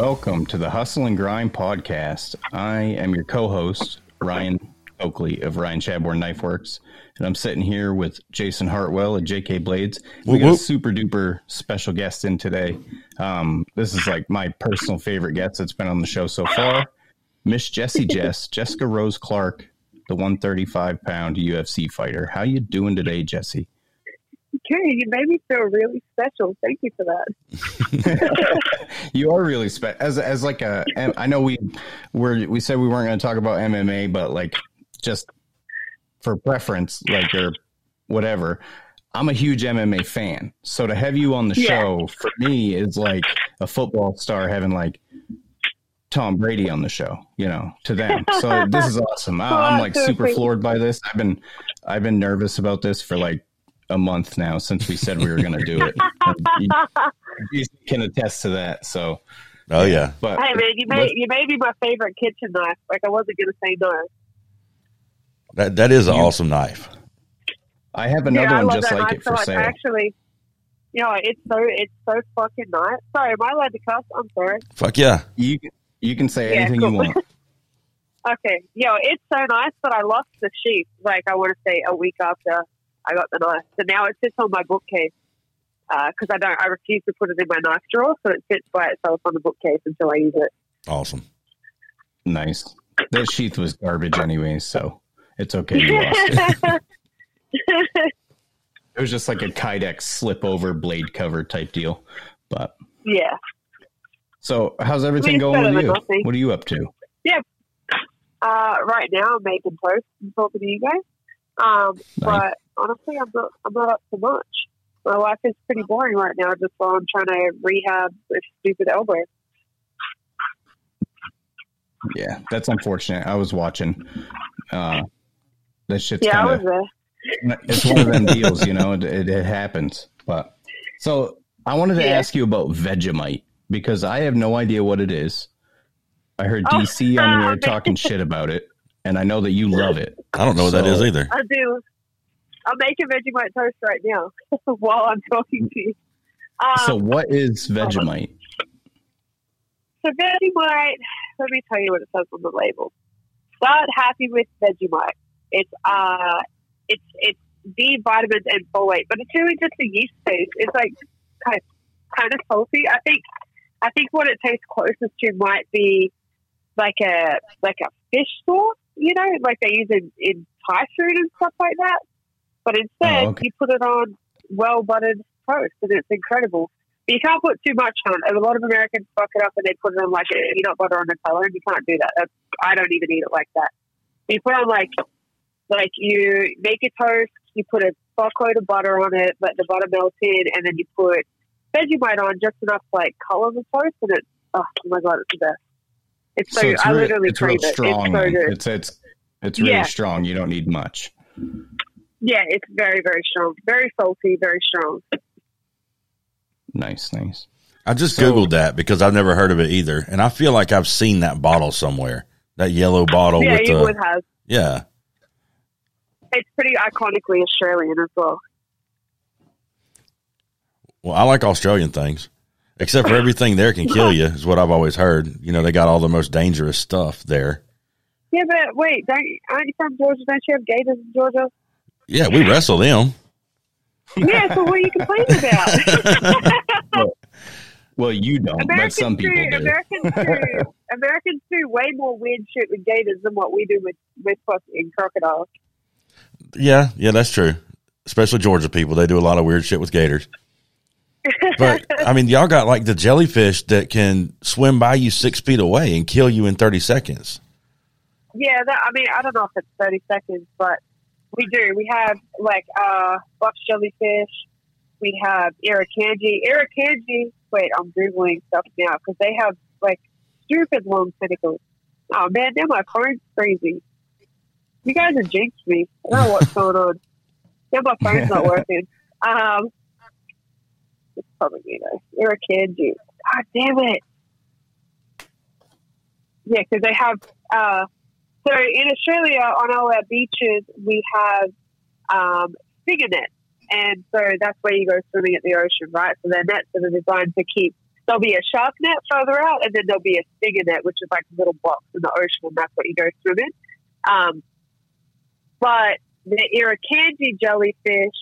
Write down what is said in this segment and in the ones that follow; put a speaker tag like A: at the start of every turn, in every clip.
A: welcome to the Hustle and Grind podcast. I am your co-host Ryan Oakley of Ryan Chadbourne Knife Works, and I'm sitting here with Jason Hartwell at JK Blades. We
B: Whoop,
A: got a super duper special guest in today. Um, this is like my personal favorite guest that's been on the show so far, Miss Jessy Jess, Jessica Rose Clark, the 135 pound UFC fighter. How you doing today, Jessy?
C: Okay, you made me feel really special. Thank you for that.
A: you are really special. as as like a. I know we were we said we weren't going to talk about MMA, but like just for preference, like or whatever. I'm a huge MMA fan, so to have you on the
C: Yeah.
A: show for me is like a football star having like Tom Brady on the show. You know, to them. So this is awesome. I, I'm like super floored by this. I've been I've been nervous about this for like a month now since we said we were going to do it. You- you can attest to that. So,
B: Oh yeah.
A: but
C: hey man, you may you made me my favorite kitchen knife. Like I wasn't gonna say no.
B: That that is an
A: You-
B: awesome knife.
A: I have another
C: yeah, I
A: one just like it
C: so
A: for
C: much.
A: sale.
C: Actually, you know, it's so it's so fucking nice. Sorry, am I allowed to cuss? I'm sorry.
B: Fuck yeah.
A: You can- you can say
C: Yeah,
A: anything
C: cool.
A: you want.
C: Okay, yo, it's so nice, but I lost the sheath. Like I want to say a week after I got the knife, so now it sits on my bookcase because I don't. I refuse to put it in my knife drawer, so it sits by itself on the bookcase until I use it.
B: Awesome.
A: Nice. That sheath was garbage anyway, so it's okay. You lost it. It was just like a Kydex slip over blade cover type deal. But
C: yeah.
A: so, how's everything
C: It's
A: going with you?
C: nothing.
A: What are you up to? Yeah.
C: Uh, right now, I'm making toast and talking to you guys. Um, but honestly, I'm not. I'm not up to much. My life is pretty boring right now, just while I'm trying to rehab this stupid elbow.
A: Yeah, that's unfortunate. I was watching. Uh, that shit's
C: yeah,
A: kind of. It's one of them deals, you know. It, it, it happens. But so I wanted to
C: Yeah.
A: ask you about Vegemite because I have no idea what it is. I heard
C: Oh,
A: DC on here talking shit about it, and I know that you love it.
B: I don't know what that
A: So-
B: is either.
C: I do. I'm making Vegemite toast right now while I'm talking to you. Um,
A: So what is Vegemite?
C: So Vegemite, let me tell you what it says on the label. Start happy with Vegemite. It's uh, it's it's B vitamins and folate, but it's really just a yeast taste. It's like kind of kind of salty. I think I think what it tastes closest to might be like a like a fish sauce, you know, like they use in, in Thai food and stuff like that. But instead,
A: Oh, okay.
C: you put it on well buttered toast, and it's incredible. But you can't put too much on. And a lot of Americans fuck it up and they put it on like a peanut butter on Nutella, and you can't do that. That's, I don't even eat it like that. You put on like like you make a toast, you put a fuckload of butter on it, let the butter melt in, and then you put Vegemite on just enough like color the toast, and it's oh my god, it's the best. It's so,
A: So it's
C: I
A: real,
C: literally
A: it's real
C: crave it.
A: strong.
C: It's so good.
A: It's it's it's really
C: Yeah.
A: strong. You don't need much.
C: Yeah, it's very very strong, very salty, very strong.
A: Nice, nice.
B: I just
A: So-
B: googled that because I've never heard of it either, and I feel like I've seen that bottle somewhere. That yellow bottle
C: yeah,
B: with
C: you
B: the
C: would have.
B: yeah.
C: It's pretty iconically Australian as well.
B: Well, I like Australian things, except for everything there can kill you. Is what I've always heard. You know, they got all the most dangerous stuff there.
C: Yeah, but wait, don't you, aren't you from Georgia? Don't you have gators in Georgia?
B: Yeah, we wrestle them.
C: Yeah, so what are you complaining about?
A: Well, you don't, but some people
C: do,
A: do.
C: Americans do. Americans do way more weird shit with gators than what we do with with fucking crocodiles.
B: Yeah, yeah, that's true. Especially Georgia people, they do a lot of weird shit with gators. But I mean, y'all got like the jellyfish that can swim by you six feet away and kill you in thirty seconds.
C: Yeah, that, I mean, I don't know if it's thirty seconds, but we do. We have like uh, box jellyfish. We have irukandji. Irukandji. Wait, I'm googling stuff now because they have like stupid long tentacles. Oh man, now my phone's crazy. You guys have jinxed me. I don't know what's going on. Now my phone's not working. Um, probably me though. Irukandji. God damn it. Yeah, because they have. Uh, so in Australia, on all our beaches, we have um, figure nets, and so that's where you go swimming at the ocean, right? So they're nets that are designed to keep there'll be a shark net further out, and then there'll be a stinger net, which is like a little box in the ocean, and that's what you go swim in. Um, but the irukandji jellyfish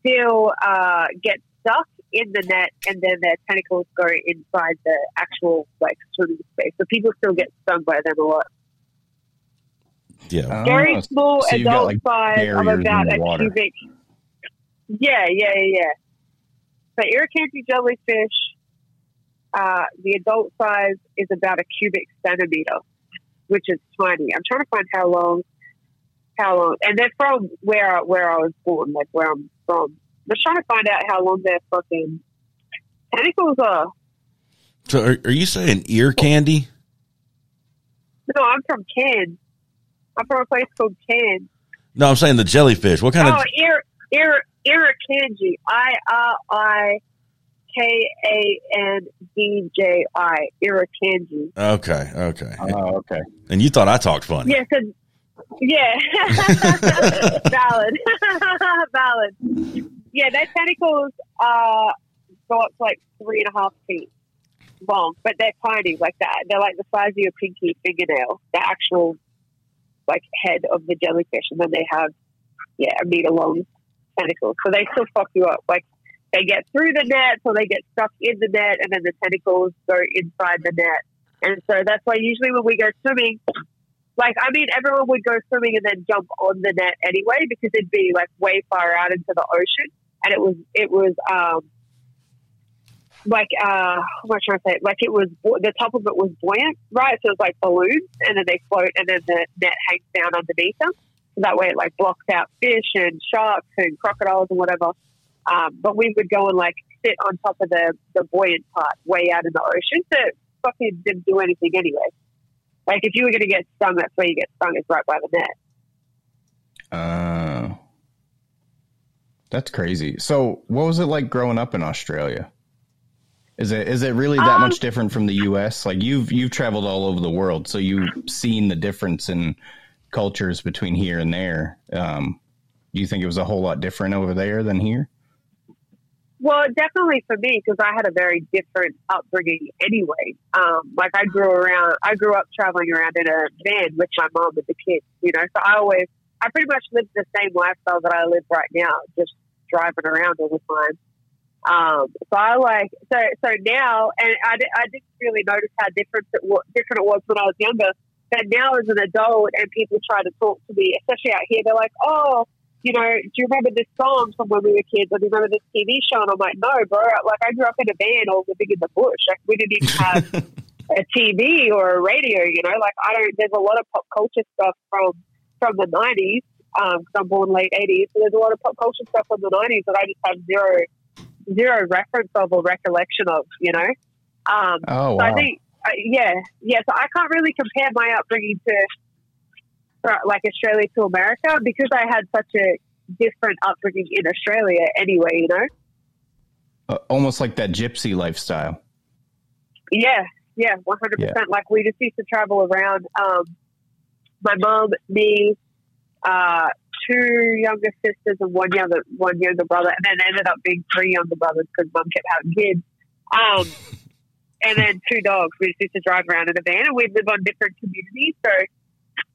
C: still uh, get stuck in the net, and then their tentacles go inside the actual like swimming space. So people still get stung by them a lot.
B: Yeah.
C: Very
A: Oh,
C: small
A: so you've
C: adult
A: like,
C: size of
A: barriers
C: about a
A: water.
C: cubic. Yeah, yeah, yeah, yeah. So irukandji jellyfish, uh, the adult size is about a cubic centimeter, which is tiny. I'm trying to find how long, how long, and they're from where where I was born, like where I'm from. I'm just trying to find out how long their fucking tentacles are. Uh.
B: So are, are you saying ear candy?
C: No, I'm from Cairns. I'm from a place called Cairns.
B: No, I'm saying the jellyfish. What kind
C: oh,
B: of?
C: Ir Ir Irukandji. I R I K A N D J I. Irukandji.
B: Okay, okay.
A: Oh, okay.
B: And you thought I talked funny.
C: Yeah, 'cause- yeah. Valid. Valid. Yeah, their tentacles are go up to like three and a half feet long, but they're tiny, like that. They're like the size of your pinky fingernail, the actual like head of the jellyfish, and then they have yeah a meter long tentacles. So they still fuck you up. Like they get through the net, or they get stuck in the net, and then the tentacles go inside the net. And so that's why usually when we go swimming, like I mean, everyone would go swimming and then jump on the net anyway because it'd be like way far out into the ocean, and it was it was um like uh what am I say? Like it was the top of it was buoyant, right? So it was like balloons, and then they float, and then the net hangs down underneath them. So that way, it like blocks out fish and sharks and crocodiles and whatever. Um, but we would go and like sit on top of the the buoyant part, way out in the ocean. So fucking didn't do anything anyway. Like if you were going to get stung, that's where you get stung is right by the net.
A: Uh, that's crazy. So, what was it like growing up in Australia? Is it is it really that
C: Um,
A: much different from the U.S.? Like you've you've traveled all over the world, so you've seen the difference in cultures between here and there. Um, do you think it was a whole lot different over there than here?
C: Well, definitely for me because I had a very different upbringing anyway. Um, like I grew around, I grew up traveling around in a van with my mom and the kids. You know, so I always, I pretty much lived the same lifestyle that I live right now, just driving around all the time. Um, so I like so so now, and I, I didn't really notice how different it was, different it was when I was younger. But now as an adult, and people try to talk to me, especially out here, they're like, "Oh, you know, do you remember this song from when we were kids? Or do you remember this TV show?" And I'm like, "No, bro. Like I grew up in a van or living in the bush. Like we didn't even have a TV or a radio. You know, like I don't. There's a lot of pop culture stuff from from the '90s. Um, because I'm born late '80s, so there's a lot of pop culture stuff from the '90s that I just have zero zero reference of or recollection of. You know. Um,
A: Oh
C: so I think, uh, yeah, yeah. So I can't really compare my upbringing to like Australia to America because I had such a different upbringing in Australia anyway. You know.
A: Uh, almost like that gypsy lifestyle.
C: Yeah, yeah, one hundred percent. Like we just used to travel around. Um, my mom, me, uh, two younger sisters, and one younger one younger brother, and then ended up being three younger brothers because mom kept having kids. Um, and then two dogs. We just used to drive around in a van, and we'd live on different communities. So,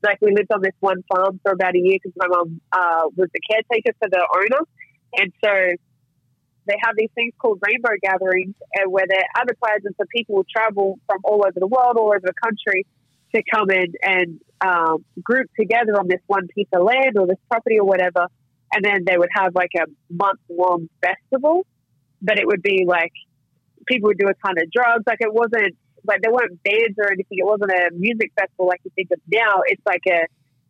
C: like, we lived on this one farm for about a year because my mom uh, was the caretaker for the owner, and so they have these things called rainbow gatherings, and where they're advertising so people will travel from all over the world, all over the country, to come in and um, group together on this one piece of land or this property or whatever, and then they would have like a month long festival, but it would be like people would do a ton of drugs. Like it wasn't like there weren't bands or anything. It wasn't a music festival like you think of now. It's like a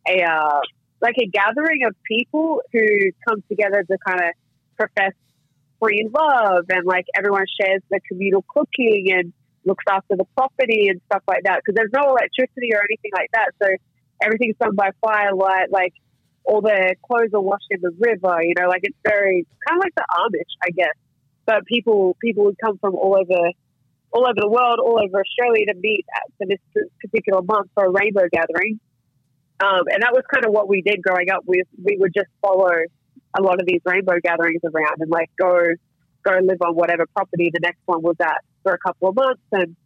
C: a uh, like a gathering of people who come together to kind of profess free love and like everyone shares the communal cooking and looks after the property and stuff like that because there's no electricity or anything like that. So everything's done by firelight. Like all the clothes are washed in the river. You know, like it's very kind of like the Amish, I guess. But people people would come from all over all over the world, all over Australia to meet for this particular month for a rainbow gathering. Um, and that was kind of what we did growing up. We we would just follow a lot of these rainbow gatherings around and like go go live on whatever property the next one was at. for a couple of months and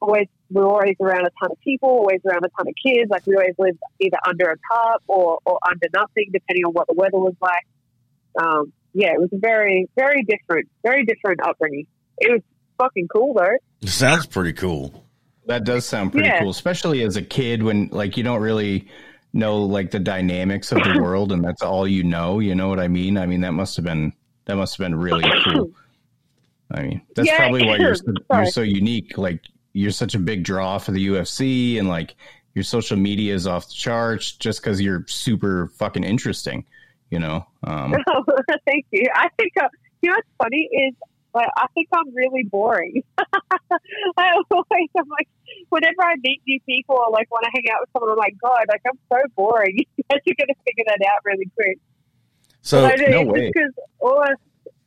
C: always we were always around a ton of people, always around a ton of kids. Like we always lived either under a tarp or, or under nothing, depending on what the weather was like. Um, yeah, it was very, very different, very different upbringing. It was fucking cool though.
B: It sounds pretty cool.
A: That does sound pretty
C: Yeah.
A: cool, especially as a kid when like you don't really know like the dynamics of the world and that's all you know. You know what I mean? I mean that must have been that must have been really cool. I mean, that's
C: Yeah,
A: probably why you're so, you're so unique. Like you're such a big draw for the UFC and like your social media is off the charts just because you're super fucking interesting. You know, um,
C: Thank you. I think uh, you know what's funny is like I think I'm really boring. I always I'm like whenever I meet new people or like want to hang out with someone, I'm like, God, like I'm so boring. You're gonna figure that out really quick.
B: So
C: I do,
A: no way.
C: because all I,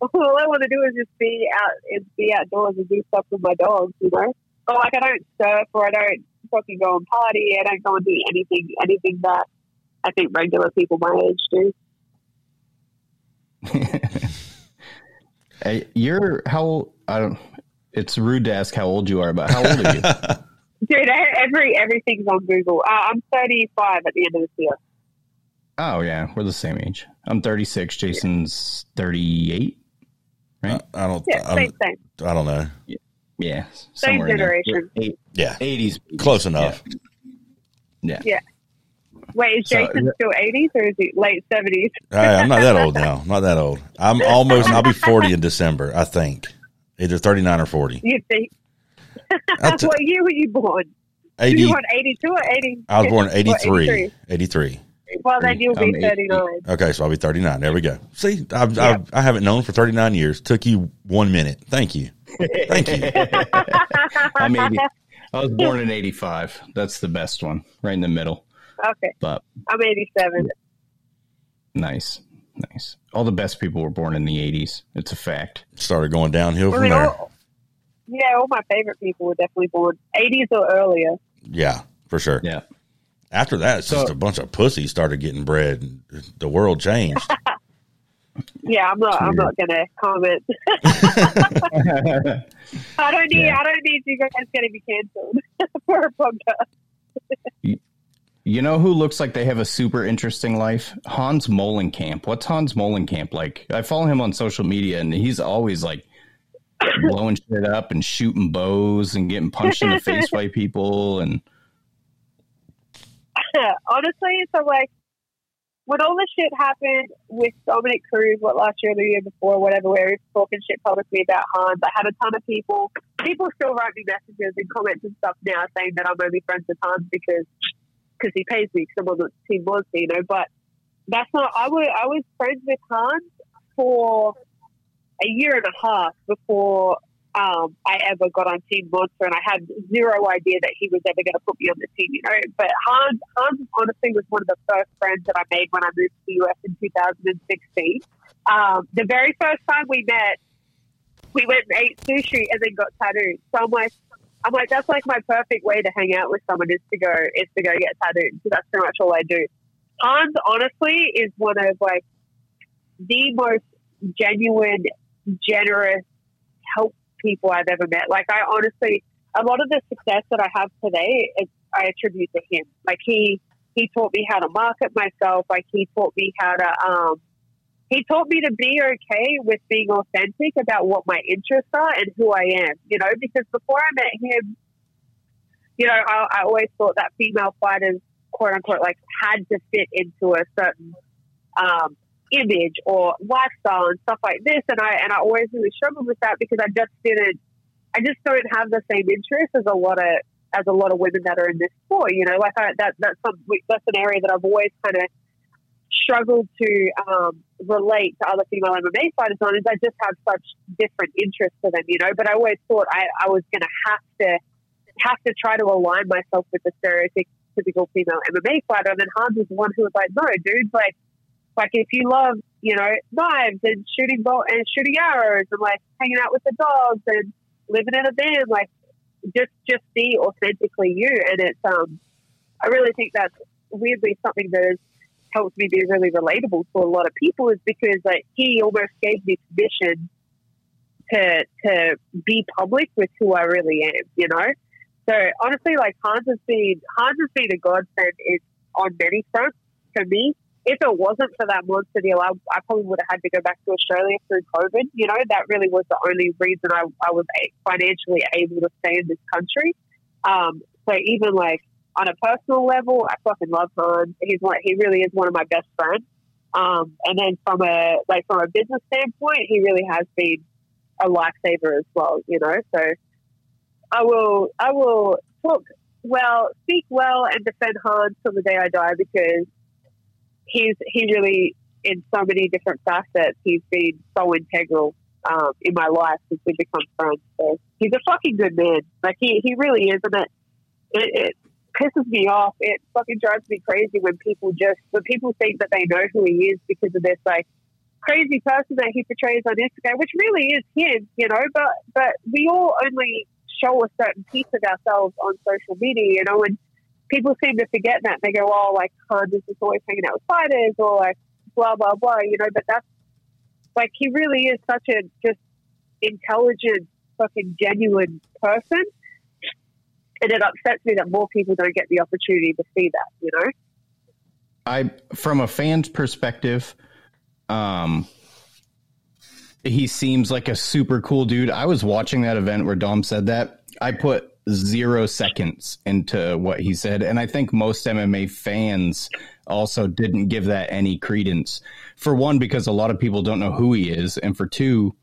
C: all I want to do is just be out and be outdoors and do stuff with my dogs, you know. But like I don't surf or I don't fucking go and party. I don't go and do anything anything that I think regular people my age do.
A: hey, you're how I don't. It's rude to ask how old you are, but how old are you?
C: Dude, every everything's on Google. Uh, I'm 35 at the end of this year.
A: Oh yeah, we're the same age. I'm 36. Jason's 38.
B: I, I don't.
C: Yeah,
B: I,
C: same,
B: don't
C: same.
B: I don't know.
A: Yeah,
C: Same
A: somewhere in there.
C: generation.
A: Eight-
B: Yeah,
A: 80s.
B: close enough.
A: Yeah.
C: Yeah. Wait, is
A: So-
C: Jason still 80s or is he late 70s?
B: Hey, I'm not that old now. Not that old. I'm almost. I'll be 40 in December. I think either 39 or 40.
C: You think?
B: I t-
C: what year were you born?
B: 80.
C: You were born 82 or 80?
B: I was born
C: or
B: 83. 83.
C: Well, then you'll
A: I'm
C: be
A: 80.
C: 39.
B: Okay, so I'll be 39. There we go. See, I've,
C: Yeah.
B: I've, I haven't known for 39 years. Took you one minute. Thank you. Thank you.
A: I'm 80. I was born in 85. That's the best one, right in the middle.
C: Okay,
A: But
C: I'm 87.
A: nice, nice. All the best people were born in the 80s. It's a fact.
B: Started going downhill
C: I
B: from
C: mean,
B: there.
C: all, yeah, all my favorite people were definitely born 80s or earlier.
B: Yeah, for sure.
A: Yeah.
B: After that, it's just a bunch of pussies started getting bred. and The world changed.
C: Yeah, I'm not. I'm not going to comment. I don't need.
A: Yeah.
C: I don't need you guys going to be cancelled for a podcast.
A: You know who looks like they have a super interesting life? Hans Molenkamp. What's Hans Molenkamp like? I follow him on social media, and he's always like blowing shit up and shooting bows and getting punched in the face by people. And
C: Honestly, so like when all this shit happened with Dominick Cruz, what last year or the year before, whatever, where he was talking shit publicly about Hans, I had a ton of people. People still write me messages and comments and stuff now saying that I'm only friends with Hans because because he pays me because I'm on the team was, you know. But that's not. I was I was friends with Hans for a year and a half before um, I ever got on Team Monster, and I had zero idea that he was ever going to put me on the team, you know. But Hans, Hans honestly was one of the first friends that I made when I moved to the US in 2016. Um, the very first time we met, we went and ate sushi and then got tattooed. So I'm like, I'm like, that's like my perfect way to hang out with someone is to go is to go get tattooed because that's pretty much all I do. Hans honestly is one of like the most genuine, generous, help people I've ever met. Like I honestly, a lot of the success that I have today, is, I attribute to him. Like he, he taught me how to market myself. Like he taught me how to, um, he taught me to be okay with being authentic about what my interests are and who I am. You know, because before I met him, you know, I, I always thought that female fighters, quote unquote, like had to fit into a certain um, image or lifestyle and stuff like this. And I and I always really struggled with that because I just didn't, I just don't have the same interests as a lot of as a lot of women that are in this sport. You know, like I, that that's some that's an area that I've always kind of struggled to um, relate to other female MMA fighters on. Is I just have such different interests for them. You know, but I always thought I, I was going to have to have to try to align myself with the stereotypical female MMA fighter. And then Hans was the one who was like, no, dude, like, like if you love, you know, knives and shooting bolt and shooting arrows and like hanging out with the dogs and living in a van, like just just be authentically you. And it's um, I really think that's weirdly something that has helped me be really relatable to a lot of people is because like he almost gave me permission to to be public with who I really am, you know. So honestly, like Hans has been Hans has been a godsend in, on many fronts for me. If it wasn't for that monster deal, I, I probably would have had to go back to Australia through COVID. You know, that really was the only reason I, I was financially able to stay in this country. Um, so even like on a personal level, I fucking love Hans. He's one, he really is one of my best friends. Um, and then from a like from a business standpoint, he really has been a lifesaver as well. You know, so I will I will talk well, speak well, and defend Hans till the day I die because he's he really in so many different facets. He's been so integral um, in my life since we become friends. So he's a fucking good man. Like he he really is, and it, it, it pisses me off. It fucking drives me crazy when people just when people think that they know who he is because of this like crazy person that he portrays on Instagram, which really is him, you know. But but we all only show a certain piece of ourselves on social media, you know, and people seem to forget that. They go, oh, like oh, Hans is just always hanging out with fighters or like blah, blah, blah, you know, but that's like he really is such a just intelligent, fucking genuine person. And it upsets me that more people don't get the opportunity to see that, you know?
A: I, from a fan's perspective, um, he seems like a super cool dude. I was watching that event where Dom said that. I put zero seconds into what he said. And I think most MMA fans also didn't give that any credence. For one, because a lot of people don't know who he is. And for two,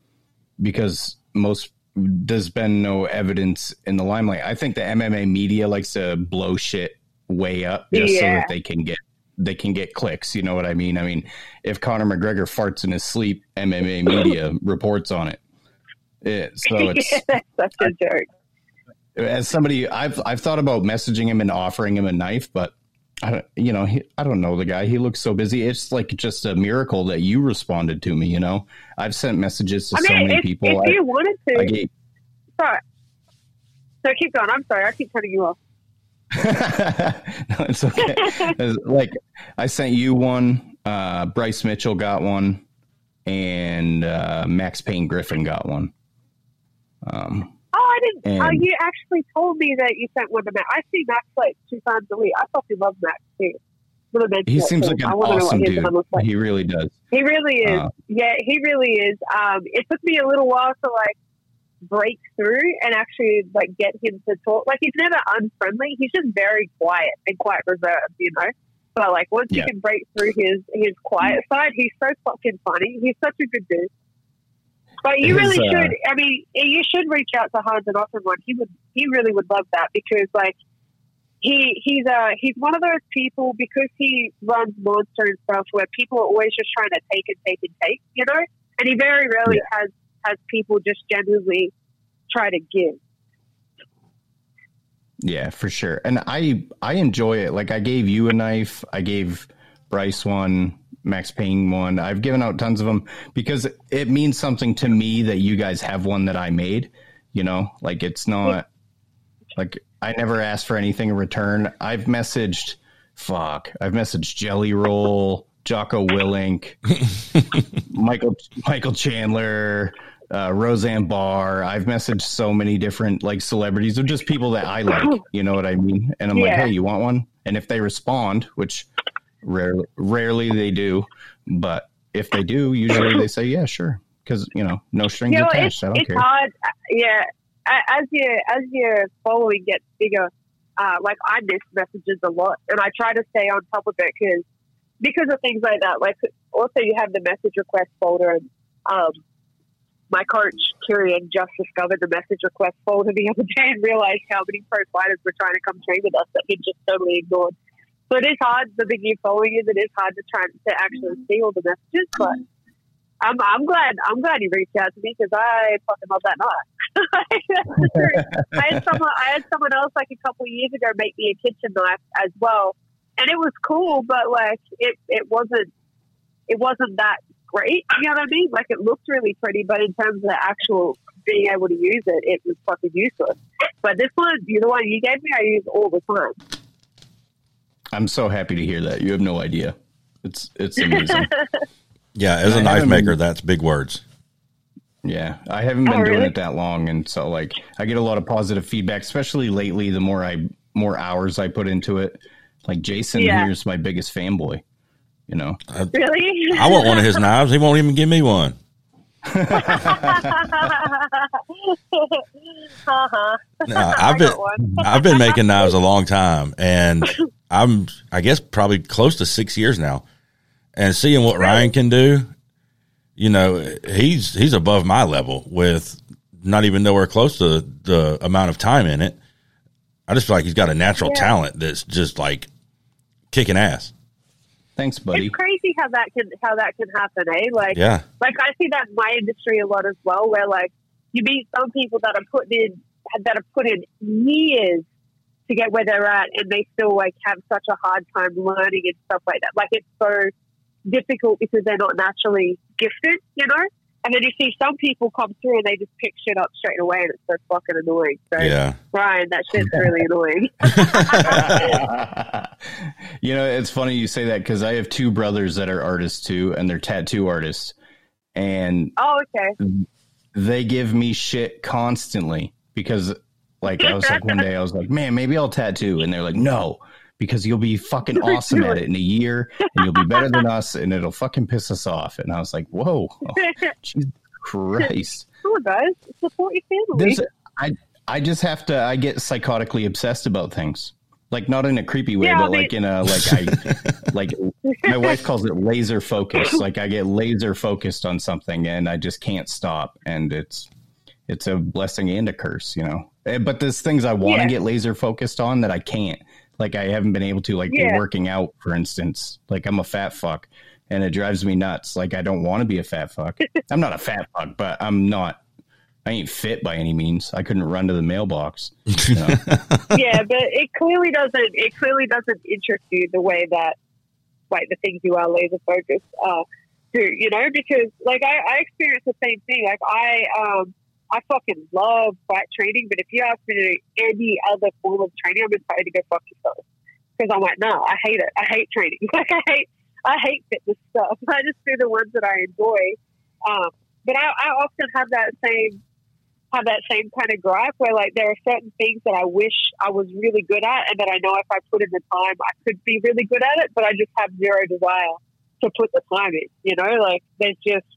A: because most there's been no evidence in the limelight. I think the MMA media likes to blow shit way up just yeah. so that they can get they can get clicks. You know what I mean? I mean, if Conor McGregor farts in his sleep, MMA media reports on it. it so it's
C: yeah, that's a joke.
A: As somebody, I've I've thought about messaging him and offering him a knife, but I, you know, he, I don't know the guy. He looks so busy. It's like just a miracle that you responded to me. You know, I've sent messages to I mean, so many
C: if,
A: people.
C: If
A: I,
C: you wanted to, I gave, sorry. So keep going. I'm sorry. I keep cutting you off.
A: no, it's okay. like I sent you one. Uh, Bryce Mitchell got one, and uh, Max Pain Griffin got one.
C: Um, didn't. And, oh, you actually told me that you sent one to Max. I see Max like two times a week. I fucking love Max too.
A: He seems like an awesome dude. Like. He really does.
C: He really is. Uh, yeah, he really is. Um, it took me a little while to like break through and actually like get him to talk. Like he's never unfriendly. He's just very quiet and quite reserved, you know. But like once yeah. you can break through his his quiet side, he's so fucking funny. He's such a good dude. But you really uh, should. I mean, you should reach out to Hans and offer one. He would. He really would love that because like he he's uh he's one of those people because he runs monster and stuff where people are always just trying to take and take and take, you know. And he very rarely yeah. has has people just genuinely try to give.
A: Yeah, for sure. And I I enjoy it. Like I gave you a knife, I gave Bryce one, Max Pain one. I've given out tons of them because it means something to me that you guys have one that I made. You know, like it's not like I never asked for anything in return. I've messaged fuck. I've messaged Jelly Roll, Jocko Willink, Michael Michael Chandler, uh, Roseanne Barr. I've messaged so many different like celebrities or just people that I like. You know what I mean? And I'm yeah. like, hey, you want one? And if they respond, which rarely, rarely they do, but if they do, usually they say, yeah, sure, because you know, no strings you know, attached. It's, I don't
C: it's
A: care.
C: hard. Yeah, as your as your following gets bigger, uh, like I miss messages a lot, and I try to stay on top of it because because of things like that. Like also, you have the message request folder, and um, my coach Kirian just discovered the message request folder the other day and realized how many pro fighters were trying to come train with us that he just totally ignored. So it is hard. The big new following is it is hard to try to actually mm-hmm. see all the messages, but. Mm-hmm. I'm, I'm glad. I'm glad you reached out to me because I fucking love that knife. That's the truth. I had someone. I had someone else like a couple of years ago make me a kitchen knife as well, and it was cool, but like it, it wasn't. It wasn't that great. You know what I mean? Like it looked really pretty, but in terms of the actual being able to use it, it was fucking useless. But this one, you the one you gave me, I use all the time.
A: I'm so happy to hear that. You have no idea. It's it's amazing.
B: yeah, as a knife maker, that's big words.
A: Yeah, I haven't been
C: Oh,
A: doing
C: really?
A: it that long, and so like I get a lot of positive feedback, especially lately. The more I more hours I put into it, like Jason
C: Yeah.
A: here's my biggest fanboy. You know,
C: Really?
B: I want one of his knives. He won't even give me one.
C: Uh-huh.
B: No, I've been. I've been making knives a long time, and I'm I guess probably close to six years now. And seeing what Ryan can do, you know, he's he's above my level with not even nowhere close to the amount of time in it. I just feel like he's got a natural
C: Yeah.
B: talent that's just like kicking ass.
A: Thanks, buddy.
C: It's crazy how that can how that can happen, eh? Like
B: Yeah,
C: like I see that in my industry a lot as well, where like you meet some people that are putting in that have put in years to get where they're at, and they still like have such a hard time learning and stuff like that. Like it's so difficult because they're not naturally gifted, you know. And then you see some people come through and they just pick shit up straight away, and it's so fucking annoying. So
B: yeah.
C: Ryan, that shit's really annoying.
A: you know, it's funny you say that because I have two brothers that are artists too, and they're tattoo artists, and
C: oh, okay.
A: they give me shit constantly because, like, I was like one day I was like, man, maybe I'll tattoo, and they're like, no, because you'll be fucking awesome at it in a year, and you'll be better than us, and it'll fucking piss us off. And I was like, whoa, oh, Jesus Christ.
C: On, guys, support your family.
A: This, I I just have to. I get psychotically obsessed about things, like not in a creepy way,
C: Yeah,
A: but
C: I mean-
A: like in a like I like my wife calls it laser focus. Like I get laser focused on something, and I just can't stop, and it's it's a blessing and a curse, you know. Eh, But there's things I want to
C: Yeah.
A: get laser focused on that I can't. Like I haven't been able to, like
C: Yeah.
A: working out, for instance. Like I'm a fat fuck, and it drives me nuts. Like I don't want to be a fat fuck. I'm not a fat fuck, but I'm not. I ain't fit by any means. I couldn't run to the mailbox. you know?
C: yeah, but it clearly doesn't. It clearly doesn't interest you the way that, like, the things you are laser focused uh, do. You know, because like I, I experience the same thing. Like I, um, I fucking love fight training, but if you ask me to do any other form of training, I'm just trying to go fuck yourself. Because I'm like, no, I hate it. I hate training. Like I hate, I hate fitness stuff. I just do the ones that I enjoy. Um, but I, I often have that same have that same kind of gripe where like there are certain things that I wish I was really good at and that I know if I put in the time I could be really good at it, but I just have zero desire to put the time in. You know, like there's just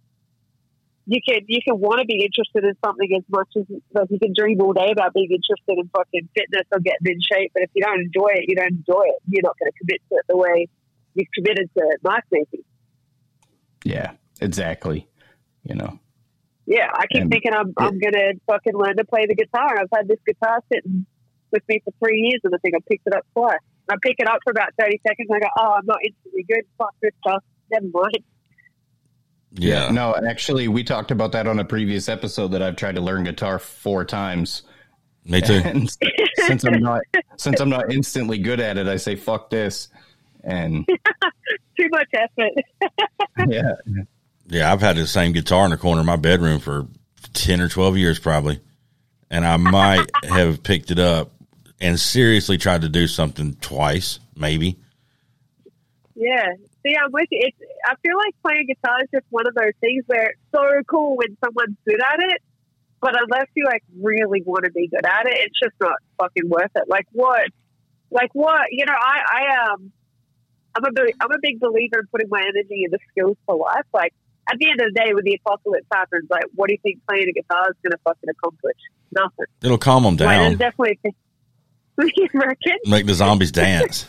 C: you can you can want to be interested in something as much as like you can dream all day about being interested in fucking fitness or getting in shape, but if you don't enjoy it, you don't enjoy it. You're not going to commit to it the way you've committed to knife making.
A: yeah, exactly. You know,
C: Yeah, I keep
A: And-
C: thinking I'm I'm gonna fucking learn to play the guitar. I've had this guitar sitting with me for three years, and I think I picked it up twice. I pick it up for about thirty seconds. And I go, oh, I'm not instantly good. Fuck this stuff. Never mind.
B: Yeah.
A: No, actually, we talked about that on a previous episode that I've tried to learn guitar four times.
B: Me too.
A: And since I'm not since I'm not instantly good at it, I say fuck this. And
C: Too much effort.
A: yeah,
B: Yeah, I've had the same guitar in the corner of my bedroom for 10 or 12 years probably. And I might have picked it up and seriously tried to do something twice, maybe.
C: Yeah. See, I'm with you. It's, I feel like playing guitar is just one of those things where it's so cool when someone's good at it, but unless you like really want to be good at it, it's just not fucking worth it. Like what? Like what? You know, I, I um, I'm a big, I'm a big believer in putting my energy into skills for life. Like at the end of the day, when the apocalypse happens, like what do you think playing a guitar is going to fucking accomplish? Nothing.
B: It'll calm them down,
C: there's definitely.
B: make the zombies dance.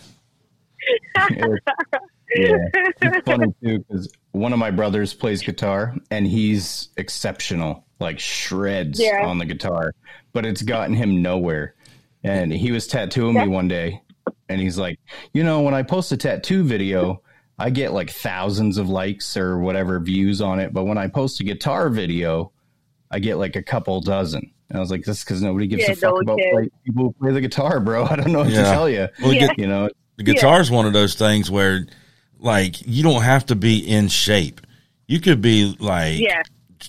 A: It's- yeah. It's funny too because one of my brothers plays guitar and he's exceptional, like shreds
C: Yeah.
A: on the guitar, but it's gotten him nowhere. And he was tattooing me one day, and he's like, you know, when I post a tattoo video, I get like thousands of likes or whatever views on it, but when I post a guitar video, I get like a couple dozen. And I was like, this because nobody gives
C: Yeah,
A: a fuck about
C: cares.
A: play, people who play the guitar, bro. I don't know what
B: Yeah.
A: to tell you.
B: Well,
C: Yeah.
A: You know,
B: the guitar is one of those things where, like, you don't have to be in shape. You could be like
C: yeah.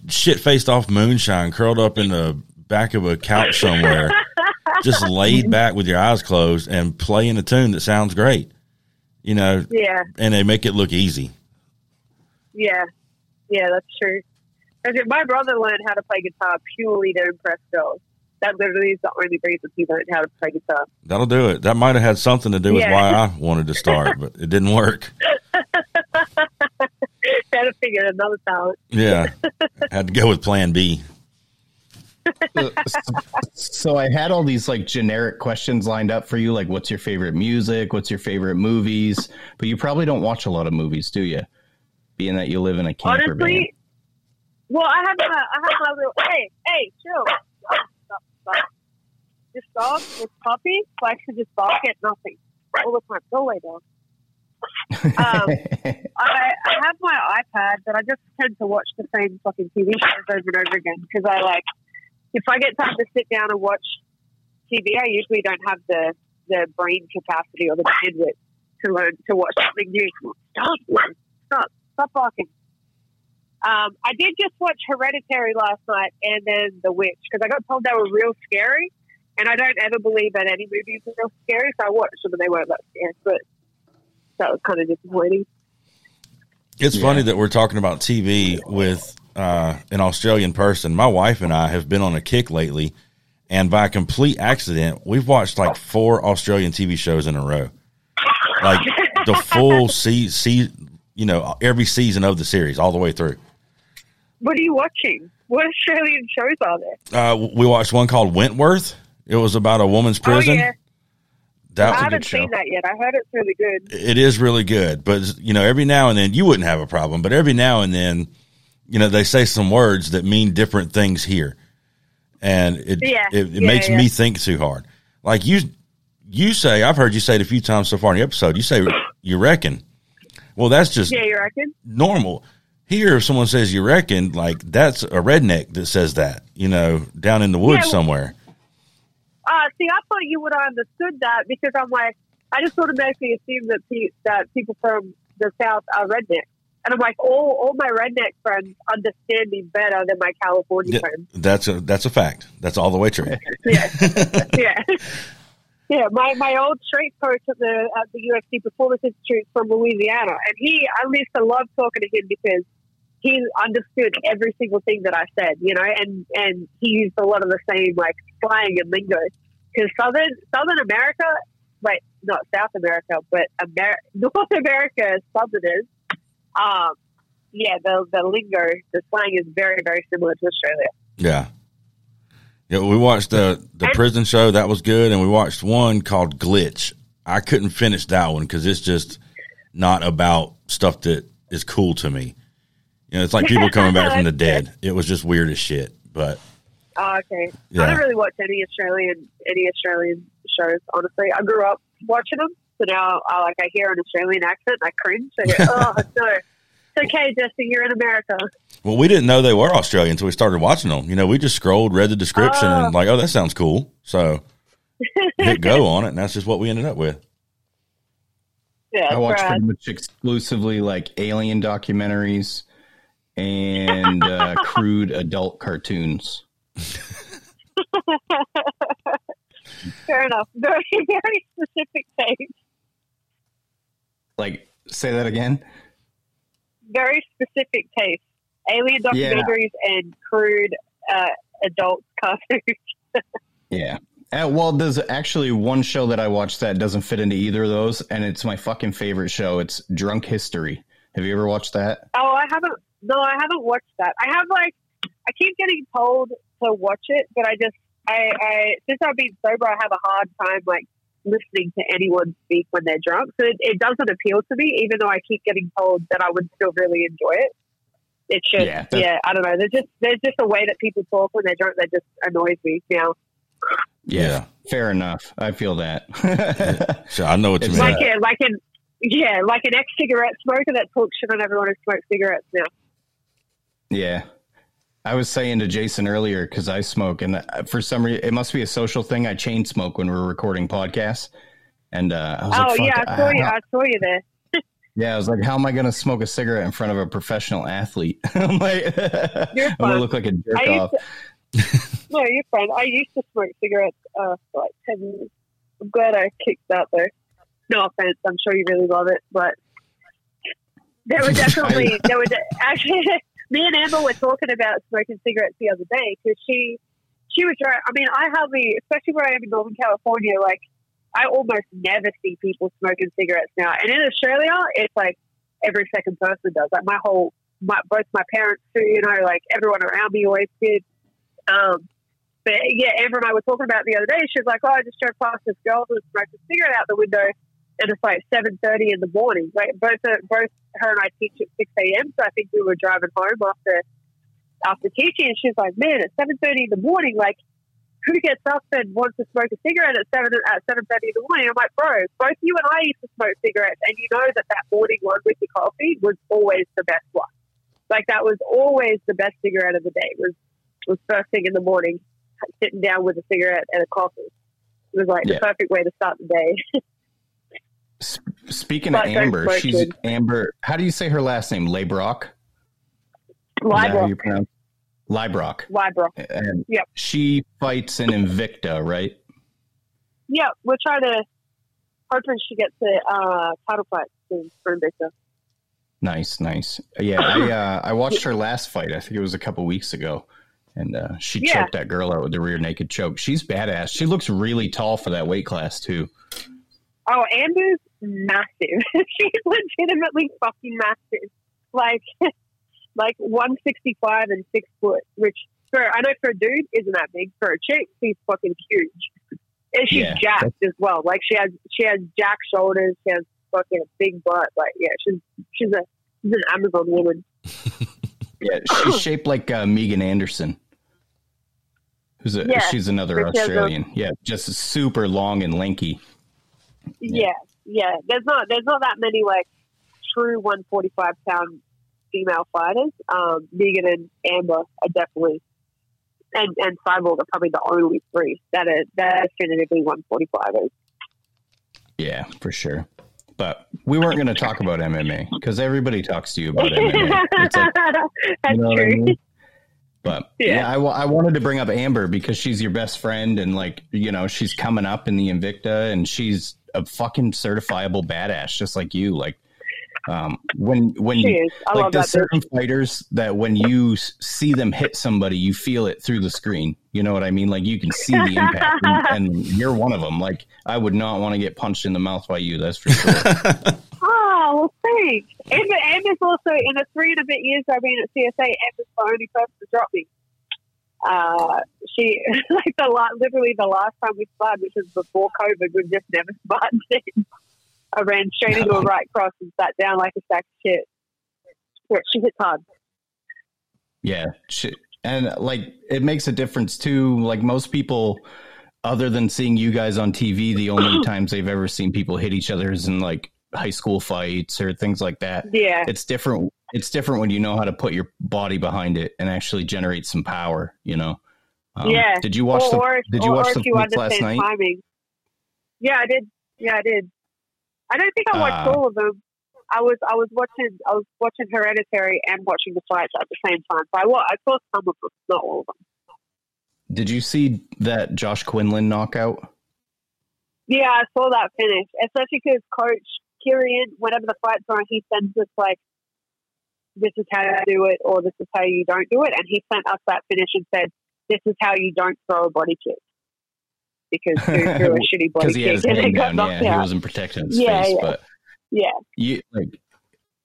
B: shit faced off moonshine, curled up in the back of a couch somewhere, just laid back with your eyes closed and playing a tune that sounds great. You know,
C: Yeah.
B: and they make it look easy.
C: Yeah, yeah, that's true. My brother learned how to play guitar purely to impress girls. That literally is the only reason he learned how to play guitar.
B: That'll do it. That might have had something to do with
C: Yeah.
B: why I wanted to start, but it didn't work.
C: had to figure another talent.
B: Yeah. had to go with plan B.
A: so, so I had all these like generic questions lined up for you, like what's your favorite music, what's your favorite movies, but you probably don't watch a lot of movies, do you? Being that you live in a camper van.
C: Well, I have my, I have my little. Hey, hey, chill. Stop. This dog, this puppy, likes to just bark at nothing all the time. Go away, dog. Um, I, I have my iPad, but I just tend to watch the same fucking TV shows over and over again because I like. If I get time to sit down and watch TV, I usually don't have the the brain capacity or the bandwidth to learn to watch something new. Stop, stop, stop barking. Um, I did just watch Hereditary last night and then The Witch because I got told they were real scary, and I don't ever believe that any movies are real scary. So I watched them and they weren't that scary, but that was kind of disappointing.
B: It's
A: Yeah.
B: funny that we're talking about TV with uh, an Australian person. My wife and I have been on a kick lately, and by complete accident, we've watched like four Australian TV shows in a row, like the full se- se- you know, every season of the series all the way through.
C: What are you watching? What Australian shows are there?
B: Uh, we watched one called Wentworth. It was about a woman's prison.
C: Oh yeah,
B: That
C: I
B: was a
C: haven't seen that yet. I heard it's really good.
B: it is really good. But you know, every now and then you wouldn't have a problem, but every now and then, you know, they say some words that mean different things here, and it
C: Yeah.
B: it, it
C: Yeah,
B: makes
C: yeah.
B: me think too hard. Like you, you say, I've heard you say it a few times so far in the episode. You say you reckon. Well, that's just
C: Yeah, you reckon?
B: normal. Here, if someone says you reckon, like that's a redneck that says that, you know, down in the woods
C: Yeah,
B: somewhere.
C: Uh, see, I thought you would have understood that because I'm like, I just automatically assume that pe- that people from the south are redneck, and I'm like, all all my redneck friends understand me better than my California
B: Yeah.
C: friends.
B: That's a that's a fact. That's all the way true.
C: Yeah, yeah, yeah. My my old strength coach at the at the UFC Performance Institute from Louisiana, and he I used to love talking to him because he understood every single thing that I said, you know, and and he used a lot of the same like slang and lingo. Because southern Southern America, wait, not South America, but Amer- North America Southerners, um, yeah, the the lingo, the slang is very very similar to Australia.
B: Yeah. Yeah, we watched the the prison show that was good, and we watched one called Glitch. I couldn't finish that one because it's just not about stuff that is cool to me. You know, it's like people coming back from the dead. It was just weird as shit. But
C: Oh, okay.
B: Yeah.
C: I don't really watch any Australian any Australian shows. Honestly, I grew up watching them, so now I like I hear an Australian accent, I cringe. I go, oh no, it's okay, Jessy, you're in America.
B: Well, we didn't know they were Australian until we started watching them. You know, we just scrolled, read the description,
C: Oh.
B: and like, oh, that sounds cool. So hit go on it, and that's just what we ended up with.
C: Yeah,
A: I watch pretty much exclusively like alien documentaries and uh, crude adult cartoons.
C: Fair enough. Very very specific taste.
A: Like, say that again.
C: Very specific taste. Alien
A: Yeah.
C: documentaries and crude uh, adult cartoons.
A: Yeah. Uh, well, there's actually one show that I watched that doesn't fit into either of those, and it's my fucking favorite show. It's Drunk History. Have you ever watched that?
C: Oh, I haven't. No, I haven't watched that. I have like, I keep getting told to watch it, but I just, I, I since I've been sober, I have a hard time like listening to anyone speak when they're drunk. So it, it doesn't appeal to me, even though I keep getting told that I would still really enjoy it. It's just,
A: Yeah,
C: yeah, I don't know. There's just, there's just a way that people talk when they're drunk that just annoys me now.
B: Yeah.
A: Fair enough. I feel that.
B: So I know what you
A: It's
B: mean.
C: Like, yeah, like an, yeah, like an ex-cigarette smoker that talks shit on everyone who smokes cigarettes now.
A: Yeah. I was saying to Jason earlier because I smoke, and uh, for some reason, it must be a social thing. I chain smoke when we're recording podcasts, and uh, I was
C: Oh
A: like,
C: yeah, I saw you.
A: how-
C: I saw you there.
A: Yeah, I was like, how am I going to smoke a cigarette in front of a professional athlete? I'm like,
C: You're
A: I'm going to look like a jerk off.
C: No, you're fine. I used to smoke cigarettes uh, for like 10 years. I'm glad I kicked that though. No offense. I'm sure you really love it, but there were definitely, there were de- actually, me and Amber were talking about smoking cigarettes the other day because she she was right. I mean, I hardly, especially where I am in Northern California, like I almost never see people smoking cigarettes now. And in Australia, it's like every second person does. Like my whole, my, both my parents too, you know, like everyone around me always did. Um, but yeah, Amber and I were talking about the other day. She was like, "Oh, I just drove past this girl who smoked a cigarette out the window, and it's like seven thirty in the morning. Like both both her and I teach at six a.m. So I think we were driving home after after teaching, and she's like, "Man, at seven thirty in the morning, like who gets up and wants to smoke a cigarette at seven at seven thirty in the morning?" I'm like, "Bro, both you and I used to smoke cigarettes, and you know that that morning one with your coffee was always the best one. Like that was always the best cigarette of the day. Was was first thing in the morning." sitting down with a cigarette and a coffee. It was like yeah. the perfect way to start the day.
A: Speaking but of Amber, she's. Amber. How do you say her last name? Labrock.
C: Leibrock.
A: Leibrock.
C: Leibrock.
A: And yep. She fights in Invicta, right?
C: Yeah, we're trying to hoping she gets a uh, title fight soon for Invicta.
A: Nice, nice. Yeah, I uh, I watched her last fight. I think it was a couple weeks ago and uh, she yeah. choked that girl out with the rear naked choke. She's badass. She looks really tall for that weight class too.
C: Oh, Amber's massive. She's legitimately fucking massive. Like, like one sixty five and six foot. Which for I know for a dude isn't that big. For a chick, she's fucking huge. And she's yeah, jacked as well. Like she has she has jack shoulders. She has fucking a big butt. Like yeah, she's she's a she's an Amazon woman.
A: yeah, she's shaped like uh, Megan Anderson. Who's a, yeah, she's another Australian. A, yeah, just super long and lanky.
C: Yeah. yeah, yeah. There's not there's not that many like true 145 pound female fighters. Um, Megan and Amber are definitely, and and Cyborg are probably the only three that are that are definitively 145ers.
A: Yeah, for sure. But we weren't going to talk about MMA because everybody talks to you about MMA. Like,
C: That's you know true. I mean?
A: But yeah, yeah I, I wanted to bring up Amber because she's your best friend and like, you know, she's coming up in the Invicta and she's a fucking certifiable badass, just like you. Like, um, when when like there's certain bitch. fighters that when you see them hit somebody, you feel it through the screen. You know what I mean? Like you can see the impact, and, and, you're one of them. Like I would not want to get punched in the mouth by you. That's for sure.
C: oh well, thanks. Amber, Amber's also in the three and a bit years I've been at CSA. Amber's the only person to drop me. Uh, she like the last, literally the last time we sparred, which was before COVID, we've just never sparred since. I ran straight into a right cross and sat down like a sack of shit. Yeah, she hits hard.
A: Yeah, she, and like it makes a difference too. Like most people, other than seeing you guys on TV, the only times they've ever seen people hit each other is in like high school fights or things like that.
C: Yeah,
A: it's different. It's different when you know how to put your body behind it and actually generate some power. You know.
C: Um, yeah.
A: Did you watch or, the? Did you watch the fights last night?
C: Timing. Yeah, I did. Yeah, I did. I don't think I watched uh, all of them. I was I was watching I was watching Hereditary and watching the fights at the same time. So I, I saw some of them, not all of them.
A: Did you see that Josh Quinlan knockout?
C: Yeah, I saw that finish, especially because Coach Kieran, whenever the fight's on, he sends us like, "This is how you do it," or "This is how you don't do it," and he sent us that finish and said, "This is how you don't throw a body kick." Because threw a shitty body
A: he kick and got knocked yeah, out. He wasn't protecting his yeah, face, yeah. but
C: yeah,
A: you like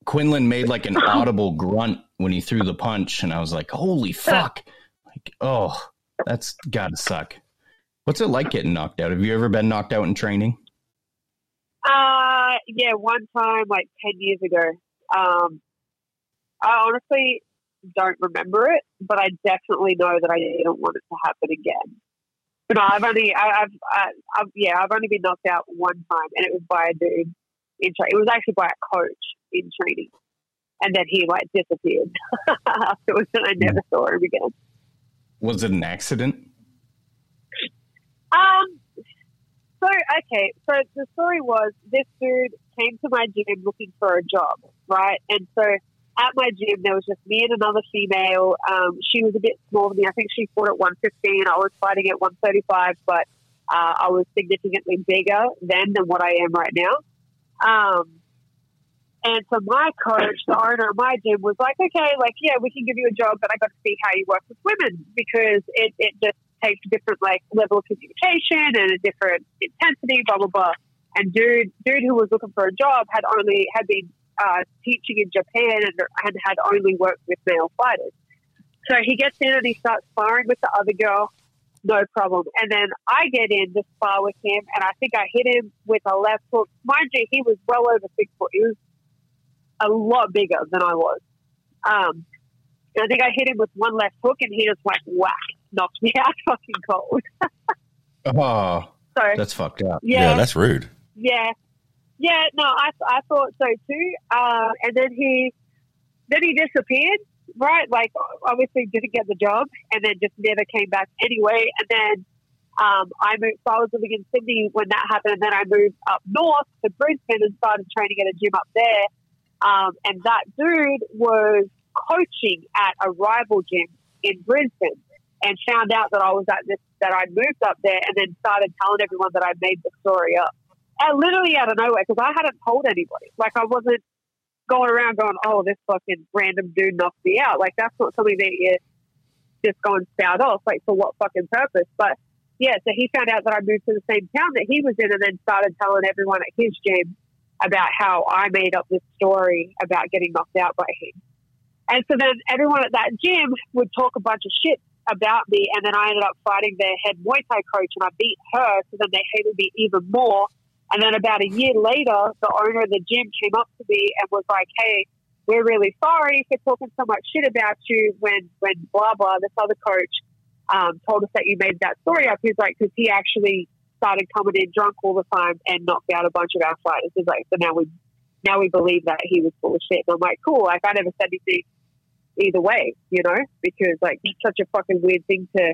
A: Quinlan made like an audible grunt when he threw the punch, and I was like, "Holy fuck!" Like, oh, that's gotta suck. What's it like getting knocked out? Have you ever been knocked out in training?
C: Uh, yeah, one time, like ten years ago. Um, I honestly don't remember it, but I definitely know that I didn't want it to happen again. No, I've only, I, I've, I, I've, yeah, I've only been knocked out one time, and it was by a dude in training. It was actually by a coach in training, and then he like disappeared afterwards, and I never saw him again.
A: Was it an accident?
C: Um. So okay, so the story was this dude came to my gym looking for a job, right? And so at my gym, there was just me and another female. Um, she was a bit smaller than me. I think she fought at 115. I was fighting at 135, but uh, I was significantly bigger then than what I am right now. Um, And so my coach, the owner of my gym, was like, okay, like, yeah, we can give you a job, but I got to see how you work with women because it, it just takes a different like level of communication and a different intensity, blah blah blah. And dude, dude who was looking for a job had only had been uh, teaching in Japan and, and had only worked with male fighters. So he gets in and he starts sparring with the other girl, no problem. And then I get in to spar with him, and I think I hit him with a left hook. Mind you, he was well over six foot. He was a lot bigger than I was. Um, and I think I hit him with one left hook, and he just went whack, knocked me out fucking cold.
A: Oh,
C: so
A: that's fucked up.
B: Yeah,
C: yeah,
B: that's rude.
C: yeah, yeah. No, I, I thought so too. Uh, and then he then he disappeared. Right, like obviously didn't get the job, and then just never came back anyway. And then um, I moved. So I was living in Sydney when that happened, and then I moved up north to Brisbane and started training at a gym up there. Um, and that dude was coaching at a rival gym in Brisbane, and found out that I was at this that I'd moved up there, and then started telling everyone that I made the story up. Literally out of nowhere, because I hadn't told anybody. Like I wasn't going around going, "Oh, this fucking random dude knocked me out." Like that's not something that you just go and spout off. Like for what fucking purpose? But yeah, so he found out that I moved to the same town that he was in, and then started telling everyone at his gym about how I made up this story about getting knocked out by him. And so then everyone at that gym would talk a bunch of shit about me, and then I ended up fighting their head Muay Thai coach, and I beat her. So then they hated me even more. And then about a year later, the owner of the gym came up to me and was like, "Hey, we're really sorry for talking so much shit about you when when blah blah this other coach um, told us that you made that story up." He's like, because he actually started coming in drunk all the time and knocked out a bunch of our fighters. He's like, so now we now we believe that he was full of shit. And I'm like, cool. Like I never said anything either way, you know, because like it's such a fucking weird thing to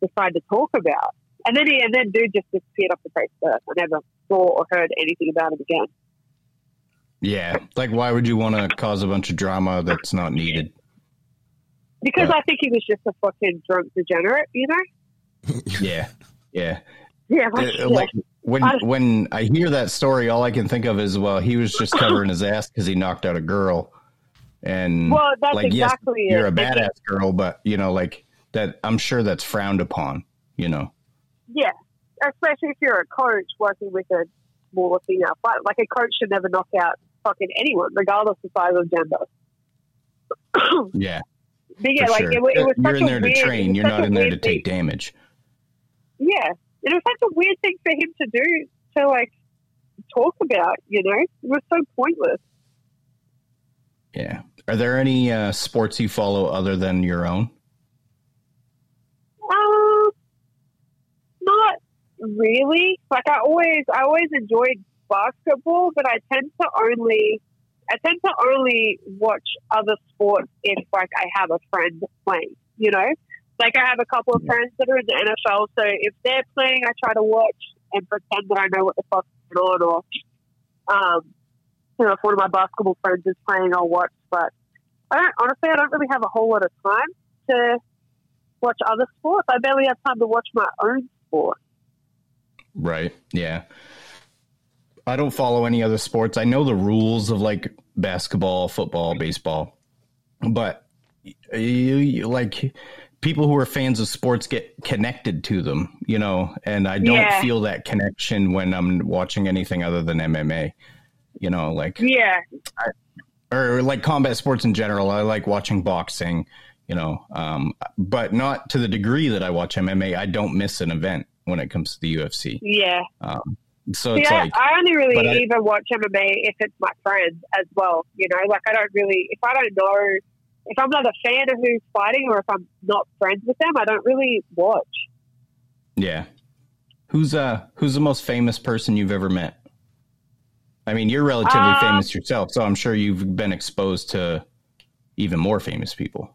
C: decide to talk about. And then he and then dude just disappeared off the face of earth. I never saw or heard anything about him again.
A: Yeah, like why would you want to cause a bunch of drama that's not needed?
C: Because. I think he was just a fucking drunk degenerate, you know?
A: Yeah, yeah.
C: Yeah, like,
A: Uh, like when
C: I-
A: when I hear that story, all I can think of is well, he was just covering his ass because he knocked out a girl, and
C: Well, that's
A: like
C: exactly
A: yes, you're a badass girl, but you know, like that. I'm sure that's frowned upon. You know,
C: Yeah, especially if you're a coach working with a smaller female fighter. Like a coach should never knock out fucking anyone, regardless of size or gender.
A: yeah,
C: But yeah, like
A: sure.
C: it, it was
A: you're in
C: a
A: there
C: weird,
A: to train. You're not in there to take
C: thing.
A: damage.
C: Yeah, it was such a weird thing for him to do to like talk about. You know, it was so pointless.
A: Yeah. Are there any uh, sports you follow other than your own?
C: Um, really. Like I always, I always enjoyed basketball, but I tend to only, I tend to only watch other sports if like I have a friend playing. You know, like I have a couple of friends that are in the NFL, so if they're playing, I try to watch and pretend that I know what the fuck fuck's going on. Or, um, you know, if one of my basketball friends is playing, I'll watch. But I don't honestly, I don't really have a whole lot of time to watch other sports. I barely have time to watch my own sport.
A: Right. Yeah. I don't follow any other sports. I know the rules of like basketball, football, baseball, but you, you like people who are fans of sports get connected to them, you know, and I don't
C: Yeah.
A: feel that connection when I'm watching anything other than MMA, you know, like
C: Yeah,
A: or like combat sports in general. I like watching boxing, you know, um, but not to the degree that I watch MMA. I don't miss an event when it comes to the UFC.
C: yeah.
A: Um, so
C: I,
A: like,
C: I only really
A: I-
C: even watch MMA if it's my friends as well. You know, like I don't really, if I don't know, if I'm not a fan of who's fighting or if I'm not friends with them, I don't really watch.
A: yeah. Who's uh who's the most famous person you've ever met? I mean, you're relatively
C: Um,
A: famous yourself, so I'm sure you've been exposed to even more famous people.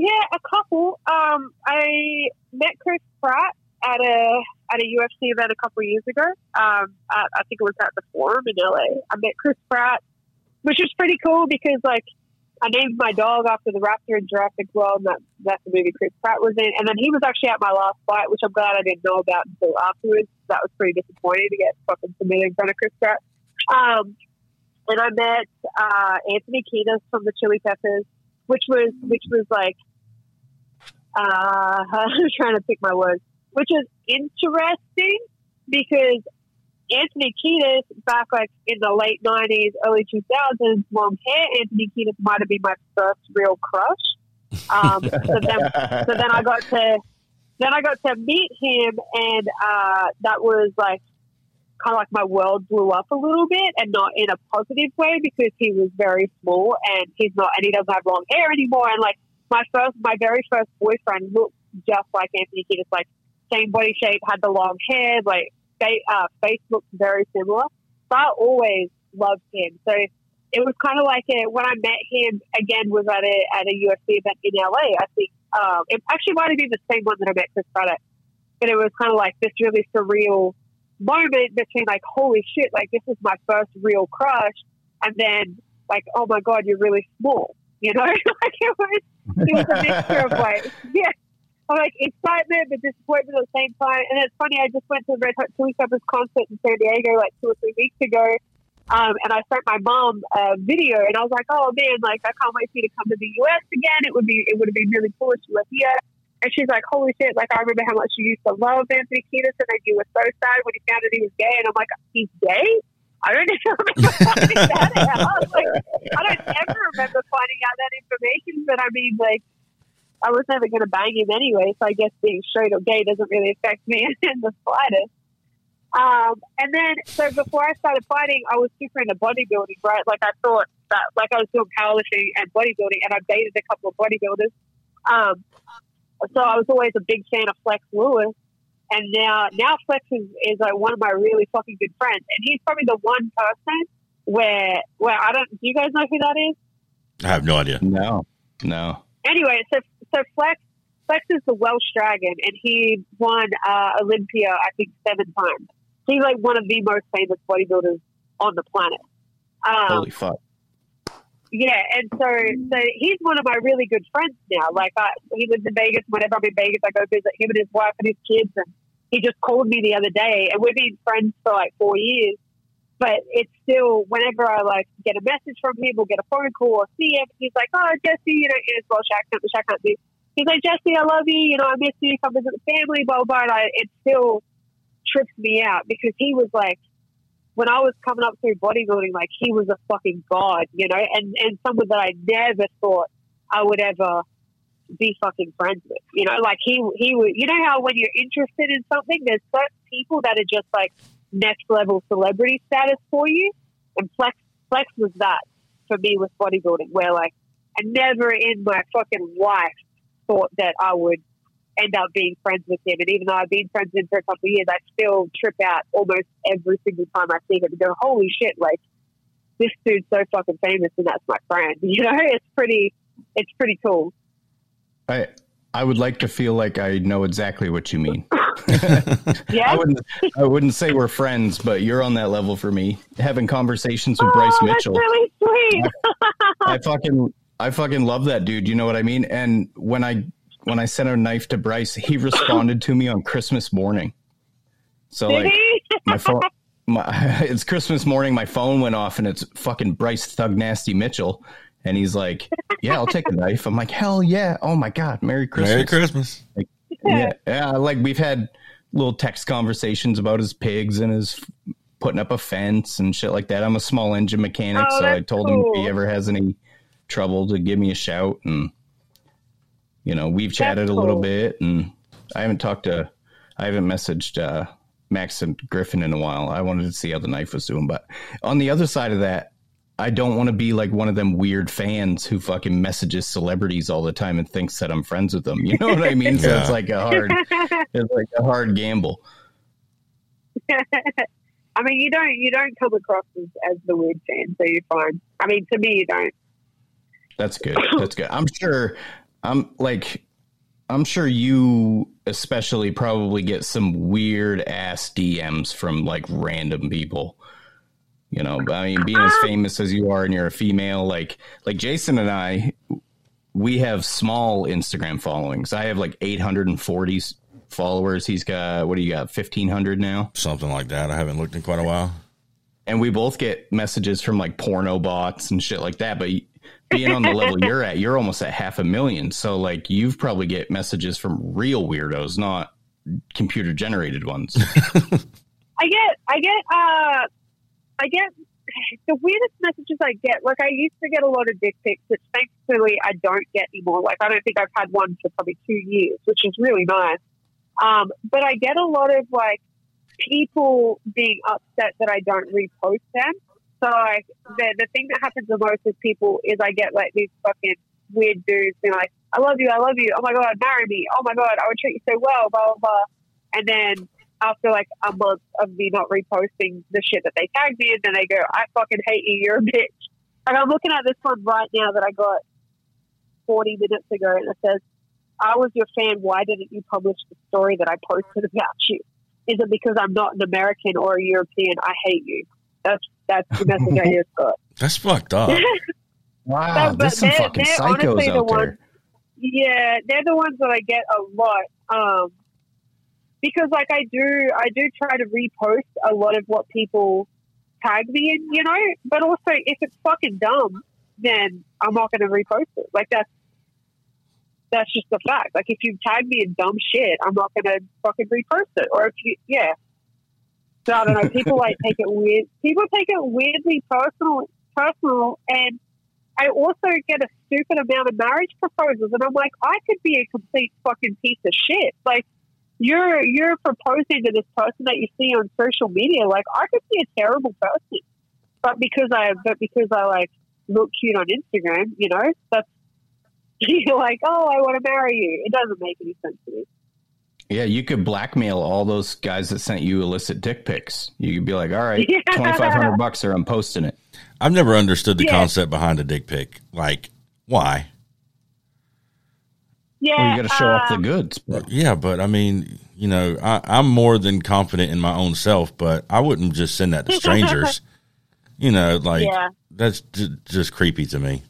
C: Yeah, a couple. Um, I met Chris Pratt at a at a UFC event a couple years ago. Um, I, I think it was at the Forum in LA. I met Chris Pratt, which was pretty cool because like I named my dog after the raptor in Jurassic World, and that, that's the movie Chris Pratt was in. And then he was actually at my last fight, which I'm glad I didn't know about until afterwards. That was pretty disappointing to get fucking submitted in front of Chris Pratt. Um, and I met uh, Anthony Kiedis from the Chili Peppers, which was which was like uh, I'm trying to pick my words, which is interesting because Anthony Kiedis back like in the late '90s, early 2000s, long hair Anthony Kiedis might have been my first real crush. Um, so then, so then I got to then I got to meet him, and uh, that was like kind of like my world blew up a little bit, and not in a positive way because he was very small and he's not, and he doesn't have long hair anymore. And like my first, my very first boyfriend looked just like Anthony Kiedis, like same body shape, had the long hair, like face, uh, face looked very similar. So I always loved him. So it was kind of like a, when I met him again was at a at a UFC event in LA. I think um, it actually might have been the same one that I met Chris Craddock, but it was kind of like this really surreal moment between like holy shit, like this is my first real crush, and then like oh my god, you're really small, you know? like it was it was a mixture of like yeah. I'm like excitement but disappointment at the same time. And it's funny, I just went to the Red Hot Chili Peppers concert in San Diego like two or three weeks ago. Um, and I sent my mom a video, and I was like, "Oh man, like I can't wait for you to come to the U.S. again. It would be it would have been really cool if you were here." And she's like, "Holy shit! Like I remember how much you used to love Anthony Kiedis, and then you were so sad when you found out he was gay." And I'm like, "He's gay? I don't even remember finding that out. Like, I don't ever remember finding out that information. But I mean, like, I was never going to bang him anyway, so I guess being straight or gay doesn't really affect me in the slightest." Um, and then, so before I started fighting, I was super into bodybuilding, right? Like I thought that, like I was doing powerlifting and bodybuilding, and I dated a couple of bodybuilders. Um, so I was always a big fan of Flex Lewis, and now now Flex is, is like one of my really fucking good friends, and he's probably the one person where where I don't. Do you guys know who that is?
B: I have no idea.
A: No, no.
C: Anyway, so so Flex Flex is the Welsh Dragon, and he won uh, Olympia I think seven times he's like one of the most famous bodybuilders on the planet. Um,
A: Holy fuck.
C: Yeah, and so so he's one of my really good friends now. Like I, he lives in Vegas. Whenever I'm in Vegas, I go visit him and his wife and his kids. And he just called me the other day, and we've been friends for like four years. But it's still whenever I like get a message from him or get a phone call or see him, he's like, "Oh, Jessy, you know, in his Welsh accent, which I can't do." He's like, "Jessy, I love you. You know, I miss you. Come visit the family." Blah blah. blah. And I, it's still trips me out because he was like, when I was coming up through bodybuilding, like he was a fucking god, you know, and and someone that I never thought I would ever be fucking friends with, you know, like he he would, you know how when you're interested in something, there's certain people that are just like next level celebrity status for you, and Flex Flex was that for me with bodybuilding, where like I never in my fucking life thought that I would end up being friends with him. And even though I've been friends with him for a couple of years, I still trip out almost every single time I see him and go, holy shit, like this dude's so fucking famous and that's my friend. You know, it's pretty, it's pretty cool.
A: I, I would like to feel like I know exactly what you mean.
C: yeah.
A: I wouldn't I wouldn't say we're friends, but you're on that level for me. Having conversations with
C: oh,
A: Bryce Mitchell.
C: That's really sweet.
A: I, I fucking I fucking love that dude. You know what I mean? And when I when I sent a knife to Bryce, he responded to me on Christmas morning. So
C: Did
A: like
C: he?
A: my phone, my, it's Christmas morning. My phone went off, and it's fucking Bryce Thug Nasty Mitchell, and he's like, "Yeah, I'll take a knife." I'm like, "Hell yeah! Oh my god, Merry Christmas!"
B: Merry Christmas.
A: Like, yeah, yeah. Like we've had little text conversations about his pigs and his putting up a fence and shit like that. I'm a small engine mechanic,
C: Oh,
A: so I
C: that's
A: told him if he ever has any trouble to give me a shout and you know we've chatted a little
C: cool.
A: bit and i haven't talked to i haven't messaged uh Max Pain Griffin in a while i wanted to see how the knife was doing but on the other side of that i don't want to be like one of them weird fans who fucking messages celebrities all the time and thinks that i'm friends with them you know what i mean so it's like a hard it's like a hard gamble
C: I mean, you don't you don't come across as, as the weird fan, so you're fine. I mean, to me, you don't.
A: That's good. That's good. I'm sure. I'm like. I'm sure you especially probably get some weird ass DMs from like random people. You know, I mean, being as famous as you are and you're a female, like like Jason and I, we have small Instagram followings. I have like 840 followers. He's got what do you got? 1500 now.
B: Something like that. I haven't looked in quite a while.
A: and we both get messages from like porno bots and shit like that. But being on the level you're at, you're almost at half a million. So like you've probably get messages from real weirdos, not computer generated ones.
C: I get, I get, uh, I get the weirdest messages I get. Like I used to get a lot of dick pics, which thankfully I don't get anymore. Like I don't think I've had one for probably two years, which is really nice. Um, but I get a lot of like people being upset that I don't repost them. So like the the thing that happens the most with people is I get like these fucking weird dudes being like, "I love you, I love you, oh my god, marry me, oh my god, I would treat you so well, blah blah blah," and then after like a month of me not reposting the shit that they tagged me in, then they go, I fucking hate you, you're a bitch. And I'm looking at this one right now that I got 40 minutes ago and it says, I was your fan, why didn't you publish the story that I posted about you? Is it because I'm not an American or a European? I hate you. That's that's the message I just got.
B: That's fucked up.
A: wow, there's some fucking psychos out
C: the
A: there.
C: ones, yeah, they're the ones that I get a lot. Um, because like I do, I do try to repost a lot of what people tag me in, you know. But also, if it's fucking dumb, then I'm not going to repost it. Like that's that's just the fact. Like if you tag me in dumb shit, I'm not going to fucking repost it. Or if you, yeah. So I don't know. People like take it weird. People take it weirdly personal, personal, and I also get a stupid amount of marriage proposals, and I'm like, I could be a complete fucking piece of shit. Like you're you're proposing to this person that you see on social media. Like I could be a terrible person, but because I but because I like look cute on Instagram, you know, that's you're like, oh, I want to marry you. It doesn't make any sense to me.
A: Yeah, you could blackmail all those guys that sent you illicit dick pics. You could be like, "All right,
C: Yeah.
A: twenty five hundred bucks, or I'm posting it."
B: I've never understood the
C: Yeah.
B: concept behind a dick pic. Like, why?
C: Yeah,
A: Well, you got to show off the
C: um,
A: goods. But
B: Yeah, but I mean, you know, I, I'm more than confident in my own self, but I wouldn't just send that to strangers. you know, like
C: Yeah.
B: that's j- just creepy to me.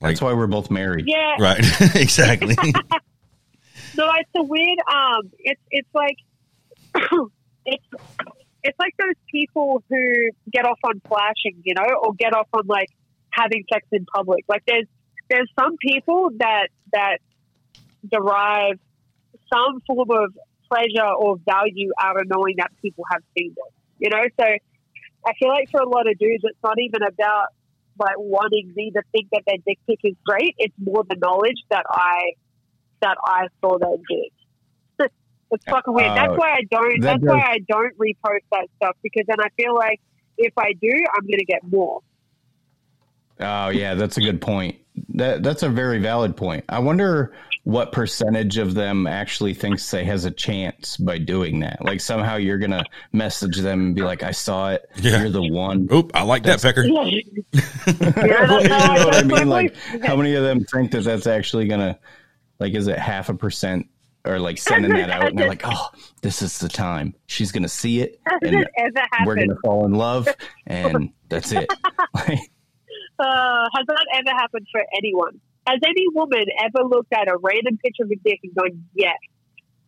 B: Like,
A: that's why we're both married.
C: Yeah,
B: right? exactly.
C: No, it's a weird. Um, it's it's like it's it's like those people who get off on flashing, you know, or get off on like having sex in public. Like there's there's some people that that derive some form of pleasure or value out of knowing that people have seen it. You know, so I feel like for a lot of dudes, it's not even about like wanting me to think that their dick pic is great. It's more the knowledge that I that I saw their dick. it's fucking weird. that's
A: Uh,
C: why I don't.
A: that
C: That's why I don't repost that stuff because then I feel like if I do, I'm gonna get more.
A: Oh yeah, that's a good point. That that's a very valid point. I wonder what percentage of them actually thinks they has a chance by doing that. Like somehow you're gonna message them and be like, "I saw it.
B: Yeah.
A: You're the one."
B: Oop, I like that, Pecker.
C: Yeah,
A: you know
C: how I-
A: what I mean? Like, how many of them think that that's actually gonna, like, is it half a percent or like sending that out and they're like, "Oh, this is the time. She's gonna see it, and
C: it
A: we're gonna fall in love, and that's it."
C: Uh, has that ever happened for anyone? Has any woman ever looked at a random picture of a dick and gone, "Yes,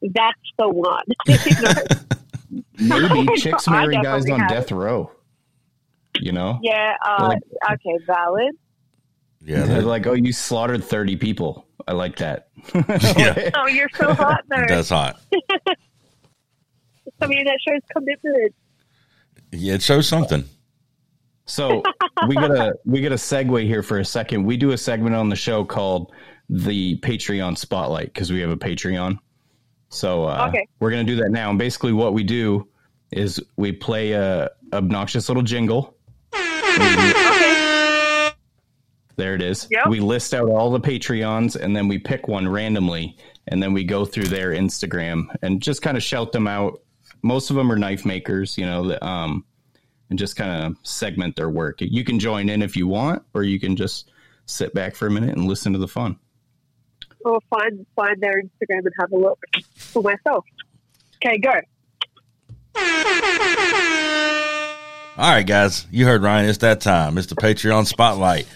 C: that's the one"? You know?
A: maybe chicks
C: I
A: marry guys on
C: have.
A: death row. You know,
C: yeah. Uh,
A: Like-
C: okay, valid.
B: Yeah,
A: They're like, oh, you slaughtered 30 people. I like that.
B: Yeah.
C: Oh, you're so hot though.
B: that's hot.
C: I mean, that shows commitment.
B: Yeah, it shows something.
A: So we got a we got a segue here for a second. We do a segment on the show called the Patreon Spotlight because we have a Patreon. So uh,
C: Okay.
A: we're gonna do that now. And basically, what we do is we play a obnoxious little jingle.
C: Okay.
A: There it is.
C: Yep.
A: We list out all the Patreons and then we pick one randomly and then we go through their Instagram and just kind of shout them out. Most of them are knife makers, you know, um, and just kind of segment their work. You can join in if you want, or you can just sit back for a minute and listen to the fun.
C: Or find find their Instagram and have a look for myself. Okay, go.
B: All right, guys, you heard Ryan. It's that time. It's the Patreon Spotlight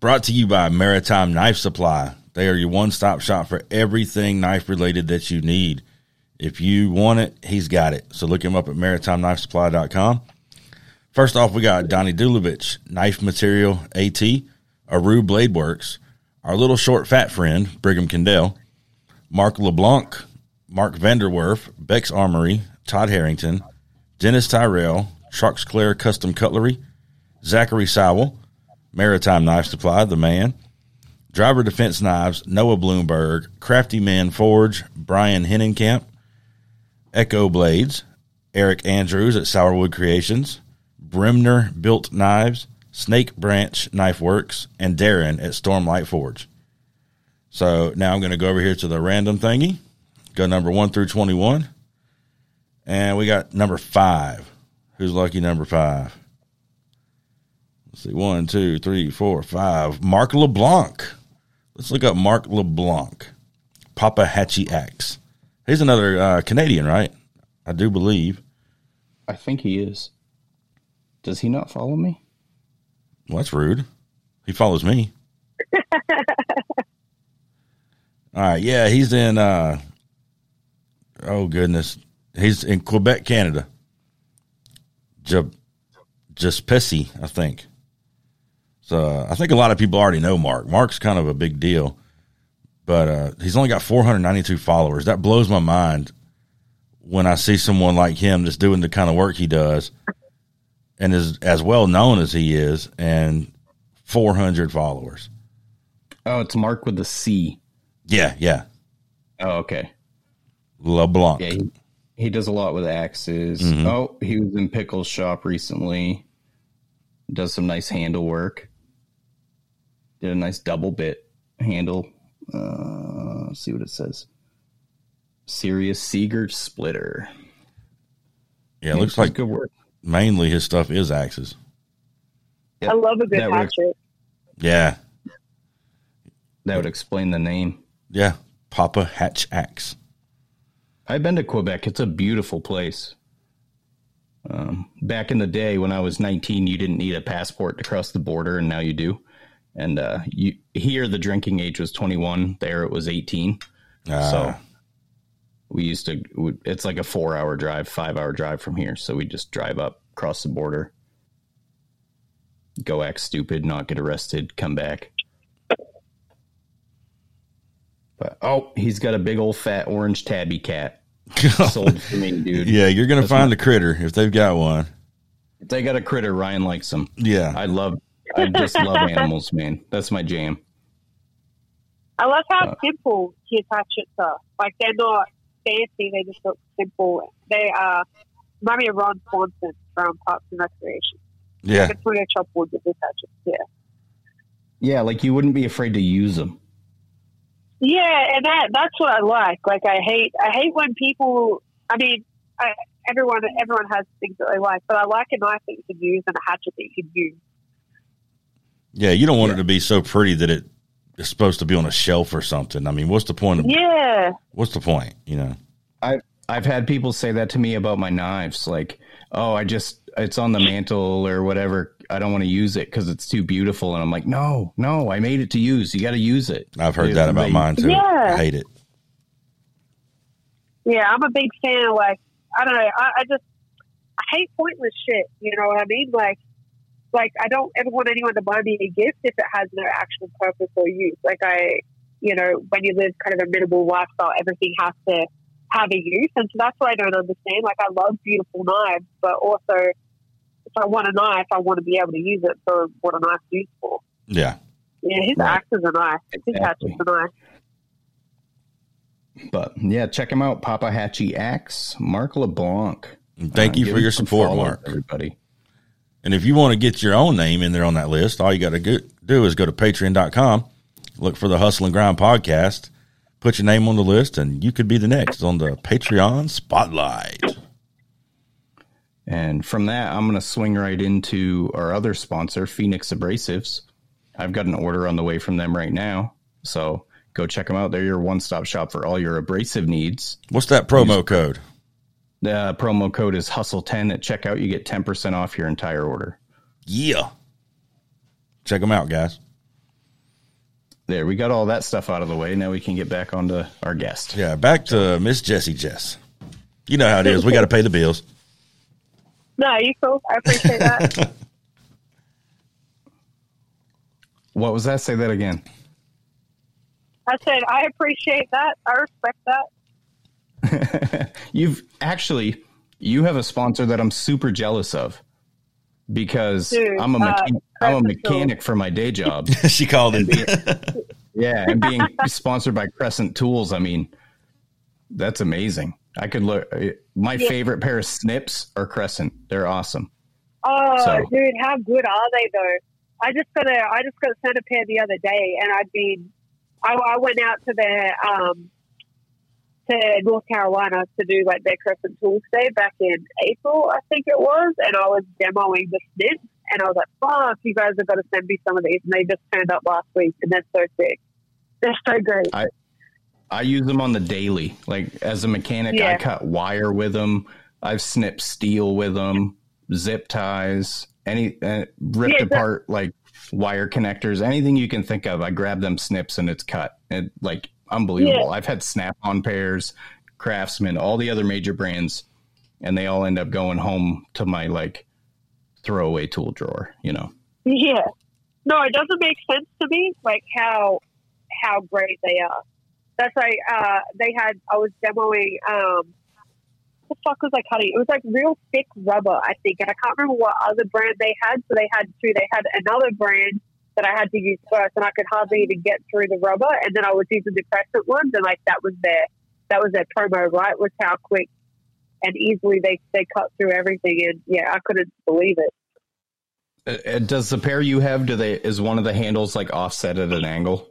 B: brought to you by Maritime Knife Supply. They are your one stop shop for everything knife related that you need. If you want it, he's got it. So look him up at maritimeknifesupply.com. First off, we got Donnie Dulovich, Knife Material AT, Aru Blade Works, our little short fat friend, Brigham Kendall, Mark LeBlanc, Mark Vanderwerf, Beck's Armory, Todd Harrington, Dennis Tyrell, Trucks Claire Custom Cutlery, Zachary Sowell, Maritime Knife Supply, The Man, Driver Defense Knives, Noah Bloomberg, Crafty Man Forge, Brian Hennenkamp, Echo Blades, Eric Andrews at Sourwood Creations, Brimner Built Knives, Snake Branch Knife Works, and Darren at Stormlight Forge. So now I'm going to go over here to the random thingy, go number one through 21. And we got number five. Who's lucky number five? Let's see. One, two, three, four, five. Mark LeBlanc. Let's look up Mark LeBlanc. Papa Hatchie Axe. He's another uh, Canadian, right? I do believe.
A: I think he is. Does he not follow me?
B: Well, that's rude. He follows me. All right. Yeah, he's in, uh, oh, goodness. He's in Quebec, Canada. Just, just Pessy, I think. So I think a lot of people already know Mark. Mark's kind of a big deal, but uh, he's only got 492 followers. That blows my mind when I see someone like him that's doing the kind of work he does and is as well known as he is and 400 followers.
A: Oh, it's Mark with the C.
B: Yeah, yeah.
A: Oh, okay.
B: LeBlanc.
A: Yeah, he, he does a lot with axes.
B: Mhm.
A: Oh, he was in Pickle's shop recently. Does some nice handle work. Did a nice double bit handle. Uh, see what it says. Serious Seeger splitter.
B: Yeah, it looks like
A: good work.
B: Mainly his stuff is axes.
A: Yep.
C: I love a good
A: That works.
C: hatchet.
B: Yeah,
A: That would explain the name.
B: yeah. Papa Hatch Axe.
A: I've been to Quebec. It's a beautiful place. Um, back in the day when I was 19, you didn't need a passport to cross the border, and now you do. And uh, you here, the drinking age was 21. There, it was 18.
B: Uh,
A: so we used to. It's like a four-hour drive, five-hour drive from here. So we just drive up, cross the border, go act stupid, not get arrested, come back. But oh, he's got a big old fat orange tabby cat sold for me, dude.
B: yeah, you're gonna
A: That's
B: find
A: my-
B: a critter if they've got one.
A: If they got a critter, Ryan likes them.
B: Yeah,
A: I love, I just love animals, man. That's my jam.
C: I love how
A: Uh,
C: simple his hatchets are. Like they're not fancy; they just look simple. They are. Remind me of Ron Swanson from Parks and Recreation.
B: yeah,
C: It's when they chop wood with his hatchets. Yeah.
A: Yeah, like you wouldn't be afraid to use them.
C: Yeah, and that that's what I like. Like I hate I hate when people. I mean, I, everyone everyone has things that they like, but I like a knife that you can use and a hatchet that you can use.
B: yeah. You don't want it to be so pretty that it is supposed to be on a shelf or something. I mean, what's the point of?
C: Yeah,
B: What's the point? You know?
A: I I've had people say that to me about my knives, like, oh, I just it's on the mantle or whatever. I don't want to use it because it's too beautiful, and I'm like, no, no, I made it to use. You got to use it.
B: I've heard
A: They-
B: that about
A: they-
B: mine too.
C: Yeah.
B: I hate it.
C: yeah. I'm a big fan. Of like I don't know. I, I just I hate pointless shit. You know what I mean? Like like I don't ever want anyone to buy me a gift if it has no actual purpose or use. Like I, you know, when you live kind of a minimal lifestyle, everything has to have a use, and so that's what I don't understand. Like I love beautiful knives, but also if I want a knife, I want to be able to use it for what a knife's used for.
B: Yeah,
C: Yeah, his
A: Right.
C: axe is a knife. His
A: Exactly.
C: hatchet's a knife.
A: But yeah, check him out. Papa Hatchie Axe, Mark LeBlanc.
B: Thank
A: Uh,
B: you for your support, Mark.
A: Everybody.
B: And if you want to get your own name in there on that list, all you got to do is go to patreon.com, look for the Hustle and Grind podcast, put your name on the list, and you could be the next on the Patreon spotlight.
A: And from that, I'm going to swing right into our other sponsor, Phoenix Abrasives. I've got an order on the way from them right now. So go check them out. They're your one stop shop for all your abrasive needs.
B: What's that promo code?
A: The uh, promo code is Hustle10 at checkout. You get 10% off your entire order.
B: Yeah. Check them out, guys.
A: There, we got all that stuff out of the way. Now we can get back onto our guest.
B: Yeah, back to Miss Jessy Jess. You know how it is. We got to pay the bills.
C: No, you cool. I appreciate that.
A: What was that? Say that again.
C: I said I appreciate that. I respect that.
A: You've actually you have a sponsor that I'm super jealous of because
C: Dude,
A: I'm a
C: uh,
A: mecha- I'm a mechanic for my day job.
B: she called it.
A: yeah, and being sponsored by Crescent Tools, I mean, that's amazing. I could look. My
C: Yeah.
A: favorite pair of snips are Crescent. They're awesome.
C: Oh,
A: So-
C: dude, how good are they though? I just got a I just got sent a pair the other day, and I'd been I, I went out to their um to North Carolina to do like their Crescent Tools Day back in April, I think it was, and I was demoing the snip, and I was like, "Fuck, you guys have got to send me some of these," and they just turned up last week, and they're so sick. They're so great.
A: I use them on the daily. Like as a mechanic, I cut wire with them. I've snipped steel with them, zip ties, any uh, ripped
C: Yeah,
A: apart like wire connectors, anything you can think of. I grab them snips and it's cut. And like unbelievable. I've had Snap-on pairs, Craftsman, all the other major brands, and they all end up going home to my like throwaway tool drawer. You know.
C: Yeah. No, it doesn't make sense to me, like how how great they are. That's like uh, they had. I was demoing. Um, what the fuck was I cutting? It was like real thick rubber, I think, and I can't remember what other brand they had. So they had two. They had another brand that I had to use first, and I could hardly even get through the rubber. And then I was using the crescent ones, and like that was their that was their promo, right? Was how quick and easily they they cut through everything. And yeah, I couldn't believe it.
A: Uh, Does the pair you have? Do they? Is one of the handles like offset at an angle?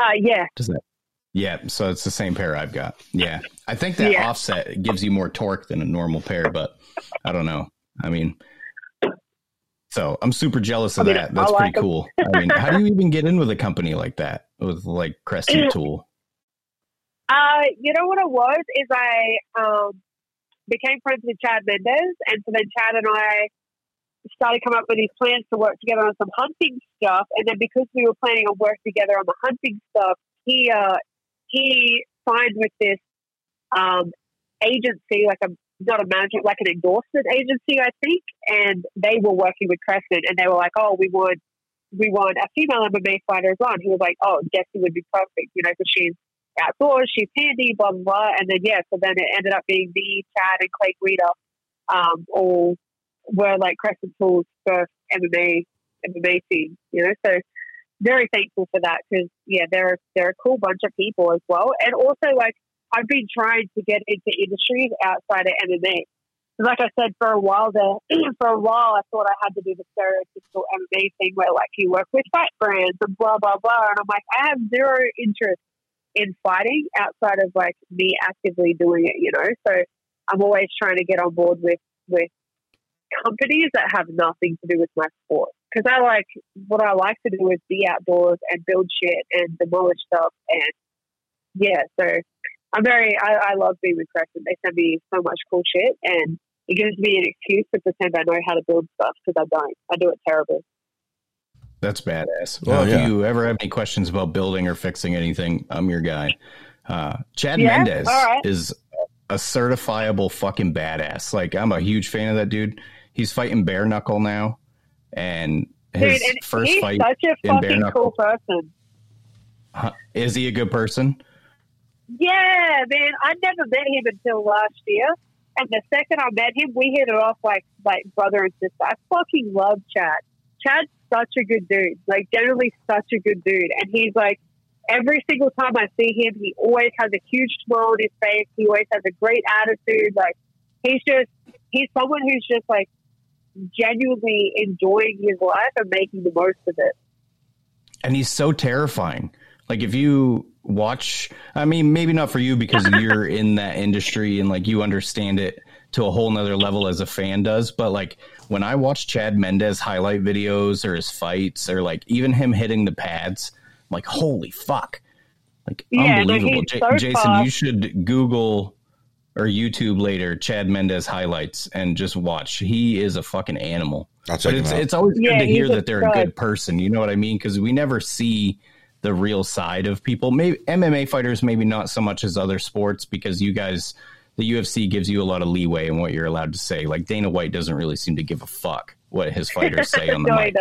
C: Uh, yeah,
A: Does that? Yeah, so it's the same pair I've got. Yeah, I think that
C: Yeah.
A: offset gives you more torque than a normal pair, but I don't know. I mean, so I'm super jealous of
C: I mean,
A: that. That's pretty cool. I mean, how do you even get in with a company like that with like Crescent Tool?
C: Uh, you know what it was is I um, became friends with Chad Mendes, and so then Chad and I started coming up with these plans to work together on some hunting stuff. And then because we were planning on working together on the hunting stuff, he uh, he signed with this um, agency, like a not a management, like an endorsement agency, I think. And they were working with Crescent, and they were like, "Oh, we want we want a female MMA fighter as well." And he was like, "Oh, Jessy would be perfect, you know, because she's outdoors, she's handy, blah blah blah." And then yeah, so then it ended up being me, Chad, and Clay Guida, um, all were like Crescent Tools' first MMA MMA team, you know. So very thankful for that because yeah, they're they're a cool bunch of people as well, and also like I've been trying to get into industries outside of MMA. Like I said, for a while there, for a while, I thought I had to do the stereotypical MMA thing where like you work with fight brands and blah blah blah, and I'm like, I have zero interest in fighting outside of like me actively doing it, you know. So I'm always trying to get on board with with companies that have nothing to do with my sport because I like what I like to do is be outdoors and build shit and demolish stuff and yeah. So I'm very I, I love being with Crescent. They send me so much cool shit and it gives me an excuse to pretend I know how to build stuff because I don't. I do it terribly.
A: That's badass. Well,
B: Oh,
A: if
B: yeah.
A: you ever have any questions about building or fixing anything, I'm your guy. Uh, Chad
C: Yeah?
A: Mendes
C: All right.
A: is a certifiable fucking badass. Like I'm a huge fan of that dude. He's fighting bare knuckle now, and his
C: Dude, and
A: first
C: he's
A: fight
C: such a fucking cool person.
A: Huh, Is he a good person?
C: Yeah, man. I never met him until last year. And the second I met him, we hit it off like like brother and sister. I fucking love Chad. Chad's such a good dude. Like generally such a good dude. And he's like every single time I see him, he always has a huge smile on his face. He always has a great attitude. Like he's just he's someone who's just like genuinely enjoying his life and making the most of it.
A: and he's so terrifying. Like if you watch, I mean, maybe not for you because you're in that industry and like you understand it to a whole nother level as a fan does. But like when I watch Chad Mendes highlight videos or his fights or like even him hitting the pads, I'm like holy fuck, like
C: Yeah,
A: unbelievable.
C: he's
A: Ja-
C: so
A: Jason,
C: fast.
A: you should Google or YouTube later Chad Mendes highlights and just watch. He is a fucking animal.
B: I'll check
A: But it's it's always
C: Yeah,
A: good to hear that they're a good person. You know what I mean? Because we never see the real side of people. Maybe MMA fighters, maybe not so much as other sports, because you guys the UFC gives you a lot of leeway in what you're allowed to say. Like Dana White doesn't really seem to give a fuck what his fighters say on the
C: no,
A: mic.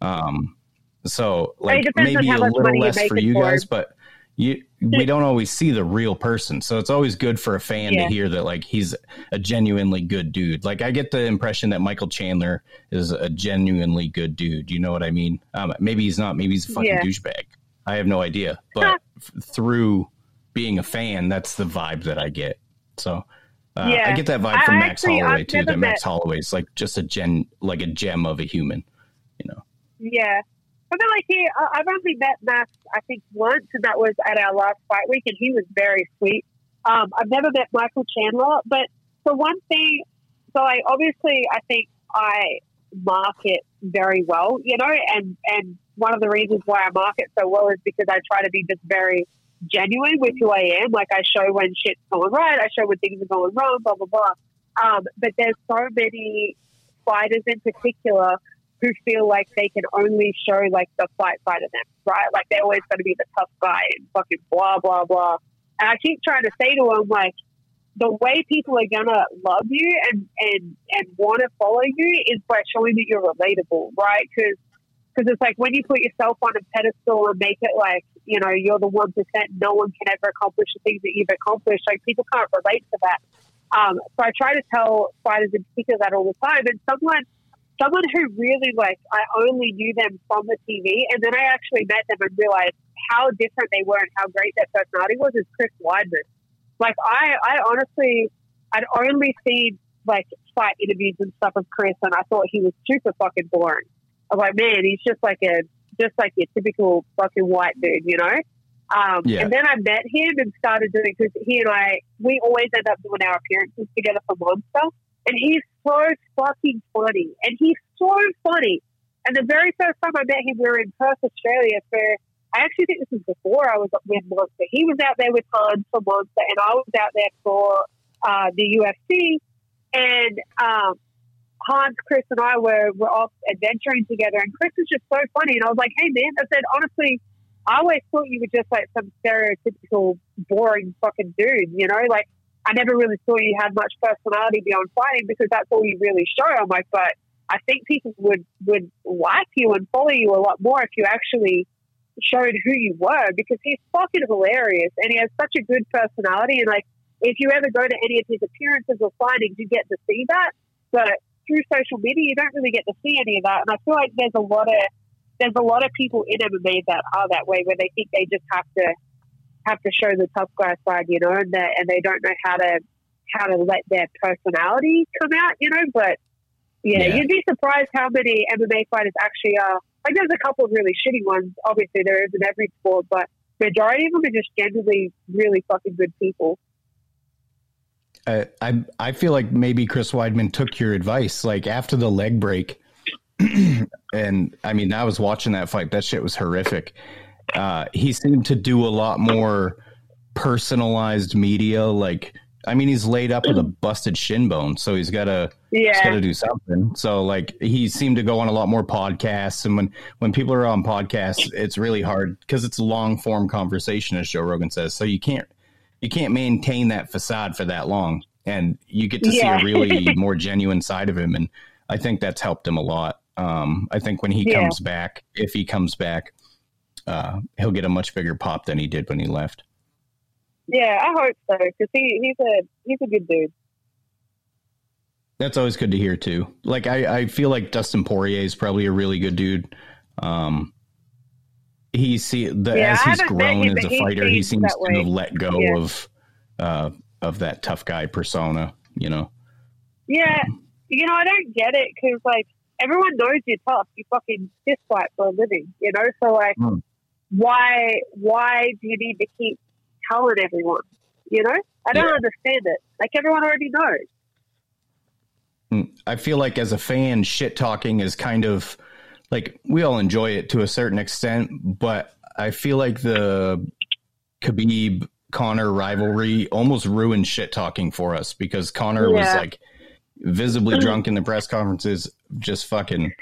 A: Um, so like maybe a little
C: you
A: less for you
C: for.
A: guys, but you we don't always see the real person. So it's always good for a fan
C: Yeah.
A: to hear that like he's a genuinely good dude. Like I get the impression that Michael Chandler is a genuinely good dude. You know what I mean? Um, maybe he's not. Maybe he's a fucking
C: Yeah.
A: douchebag. I have no idea. But through being a fan, that's the vibe that I get. So. Uh, I get that vibe from
C: I
A: Max
C: actually-
A: Holloway
C: I've
A: too. That Max Holloway's like just a gen, like a gem of a human. You know.
C: Yeah. I feel like he, I've only met Max, I think, once, and that was at our last fight week, and he was very sweet. Um, I've never met Michael Chandler, but the one thing, so I obviously, I think I market very well, you know, and, and one of the reasons why I market so well is because I try to be just very genuine with who I am. Like I show when shit's going right, I show when things are going wrong, blah, blah, blah. Um, but there's so many fighters in particular who feel like they can only show like the fight side of them, right? Like they're always going to be the tough guy and fucking blah blah blah. And I keep trying to say to them like, the way people are gonna love you and and and want to follow you is by showing that you're relatable, right? Because it's like when you put yourself on a pedestal and make it like you know you're the one percent, no one can ever accomplish the things that you've accomplished. Like people can't relate to that. Um, so I try to tell fighters in particular that all the time. And someone someone who really like I only knew them from the TV, and then I actually met them and realized how different they were and how great their personality was. Is Chris Weidman? Like I, I honestly, I'd only seen like fight interviews and stuff of Chris, and I thought he was super fucking boring. I was like, man, he's just like a just like your typical fucking white dude, you know. Um,
A: Yeah.
C: And then I met him and started doing because he and I, we always end up doing our appearances together for Monster, and he's so fucking funny, and he's so funny. And the very first time I met him, we were in Perth, Australia for. I actually think this was before I was with Monster. He was out there with Hans for Monster, and I was out there for uh, the UFC. And um, Hans, Chris, and I were were off adventuring together, and Chris was just so funny. And I was like, "Hey, man," I said, "Honestly, I always thought you were just like some stereotypical, boring fucking dude. You know, like I never really saw you had much personality beyond fighting because that's all you really show." I'm like, but I think people would would like you and follow you a lot more if you actually showed who you were because he's fucking hilarious and he has such a good personality and like if you ever go to any of his appearances or signings you get to see that but through social media you don't really get to see any of that and I feel like there's a lot of there's a lot of people in MMA that are that way where they think they just have to have to show the tough guy side you know and they, and they don't know how to how to let their personality come out you know but yeah,
A: Yeah.
C: you'd be surprised how many MMA fighters actually are. Like, there's a couple of really shitty ones. Obviously, there is in every sport, but majority of them are just genuinely really fucking good people.
A: I, I I feel like maybe Chris Weidman took your advice. Like after the leg break, and I mean, I was watching that fight. That shit was horrific. Uh, he seemed to do a lot more personalized media. Like, I mean, he's laid up with a busted shin bone, so he's got to he's got to do something. So like he seemed to go on a lot more podcasts, and when when people are on podcasts, it's really hard because it's a long form conversation, as Joe Rogan says. So you can't you can't maintain that facade for that long, and you get to
C: Yeah.
A: see a really more genuine side of him, and I think that's helped him a lot. Um, I think when he
C: Yeah.
A: comes back, if he comes back, uh, he'll get a much bigger pop than he did when he left.
C: yeah, I hope so because he, he's a he's a good dude.
A: That's always good to hear too. Like I, I feel like Dustin Poirier is probably a really good dude. Um, he see the
C: Yeah,
A: as he's grown as a
C: he
A: fighter, he
C: seems
A: to have let go
C: Yeah.
A: of uh, of that tough guy persona. You know,
C: Yeah, you know, I don't get it because like everyone knows you're tough. You fucking fist fight for a living, you know. So like,
A: Hmm.
C: why why do you need to keep telling everyone? You know, I don't
A: Yeah.
C: understand it. Like everyone already knows.
A: Mm, I feel like as a fan, shit talking is kind of like we all enjoy it to a certain extent, but I feel like the Khabib Conor rivalry almost ruined shit talking for us because Conor was like visibly drunk in the press conferences, just fucking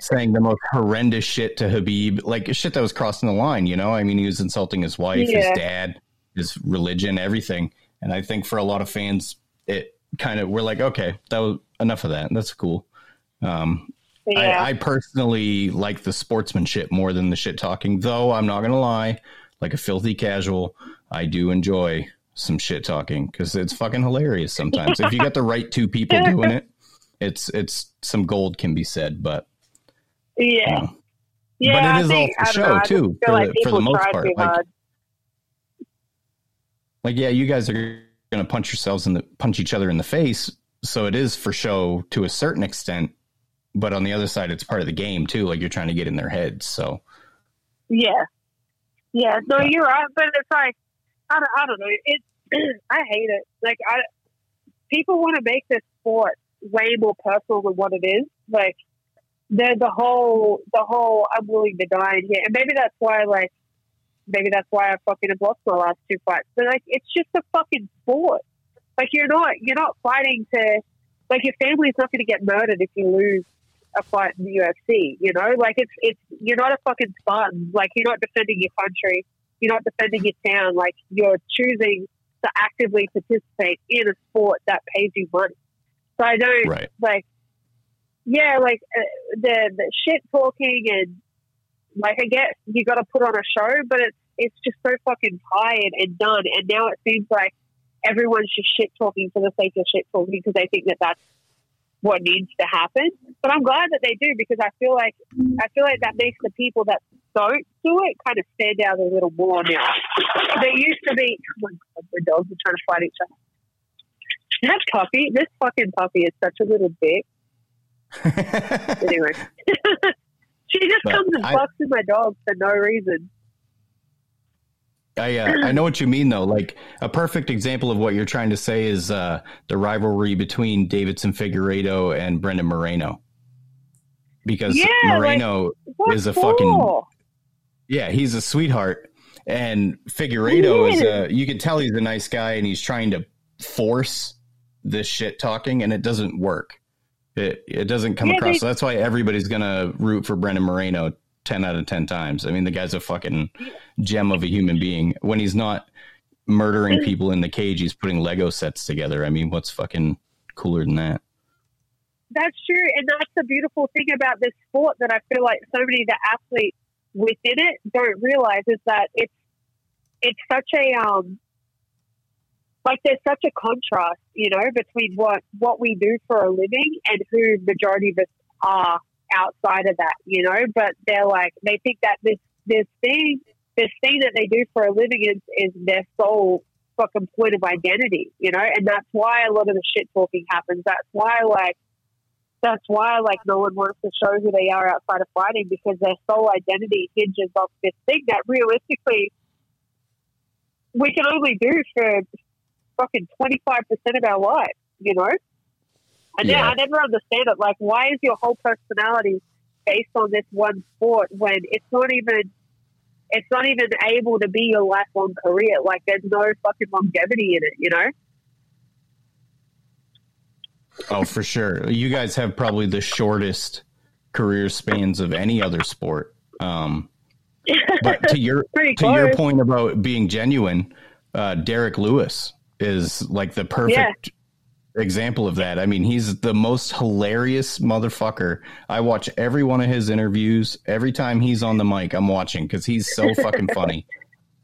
A: saying the most horrendous shit to Khabib, like shit that was crossing the line. You know, I mean, he was insulting his wife, his dad, his religion, everything. And I think for a lot of fans, it kind of we're like, okay, that was enough of that. That's cool. Um,
C: Yeah.
A: I, I personally like the sportsmanship more than the shit talking, though I'm not gonna lie, like a filthy casual, I do enjoy some shit talking because it's fucking hilarious sometimes. if you got the right two people doing it, it's it's some gold can be said, but
C: yeah.
A: um,
C: Yeah,
A: but it
C: I
A: is
C: think,
A: all for show,
C: know,
A: too, for
C: like
A: the- for the most part, like- like yeah, you guys are gonna punch yourselves in the punch each other in the face, so it is for show to a certain extent. But on the other side, it's part of the game too. Like you're trying to get in their heads. So
C: Yeah, yeah. No,
A: Yeah.
C: you're right, but it's like I don't, I don't know. It's I hate it. Like I, people want to make this sport way more personal than what it is. Like the the whole the whole I'm willing to die in here, and maybe that's why like maybe that's why I fucking have lost my last two fights. But like it's just a fucking sport. Like you're not you're not fighting to like your family's not going to get murdered if you lose a fight in the UFC. You know, like it's it's you're not a fucking Spartan. Like you're not defending your country. You're not defending your town. Like you're choosing to actively participate in a sport that pays you money. So I don't
A: right,
C: like, yeah, like uh, the the shit talking and like I get you got to put on a show, but it's it's just so fucking tired and done. And now it seems like everyone's just shit talking for the sake of shit talking because they think that that's what needs to happen. But I'm glad that they do because I feel like I feel like that makes the people that don't do it kind of stand out a little more now. They used to be. Oh my god, the dogs are trying to fight each other. That puppy, this fucking puppy is such a little dick. Anyway, she just
A: But
C: comes and
A: I-
C: fucks with my dog for no reason.
A: I uh, I know what you mean though. Like a perfect example of what you're trying to say is uh, the rivalry between Deiveson Figueiredo and Brandon Moreno. Because
C: Yeah, like-
A: Moreno,
C: What
A: Is a
C: for?
A: fucking- yeah, he's a sweetheart, and Figueredo is a. You can tell he's a nice guy, and he's trying to force this shit talking, and it doesn't work. It it doesn't come
C: Yeah,
A: across.
C: they-
A: so that's why everybody's gonna root for Brandon Moreno ten out of ten times. I mean, the guy's a fucking gem of a human being. When he's not murdering people in the cage, he's putting Lego sets together. I mean, what's fucking cooler than that?
C: That's true, and that's the beautiful thing about this sport that I feel like so many of the athletes within it don't realize is that it's it's such a um like there's such a contrast, you know, between what what we do for a living and who majority of us are outside of that, you know. But they're like they think that this this thing this thing that they do for a living is is their sole fucking point of identity, you know, and that's why a lot of the shit talking happens. That's why like that's why like no one wants to show who they are outside of fighting because their sole identity hinges off this thing that realistically we can only do for fucking twenty five percent of our life, you know? And
A: Yeah.
C: I never understand it. Like why is your whole personality based on this one sport when it's not even it's not even able to be your lifelong career. Like there's no fucking longevity in it, you know?
A: Oh, for sure. You guys have probably the shortest career spans of any other sport. Um, but to your to your point about being genuine, uh, Derrick Lewis is like the perfect example of that. I mean, he's the most hilarious motherfucker. I watch every one of his interviews. Every time he's on the mic, I'm watching because he's so fucking funny.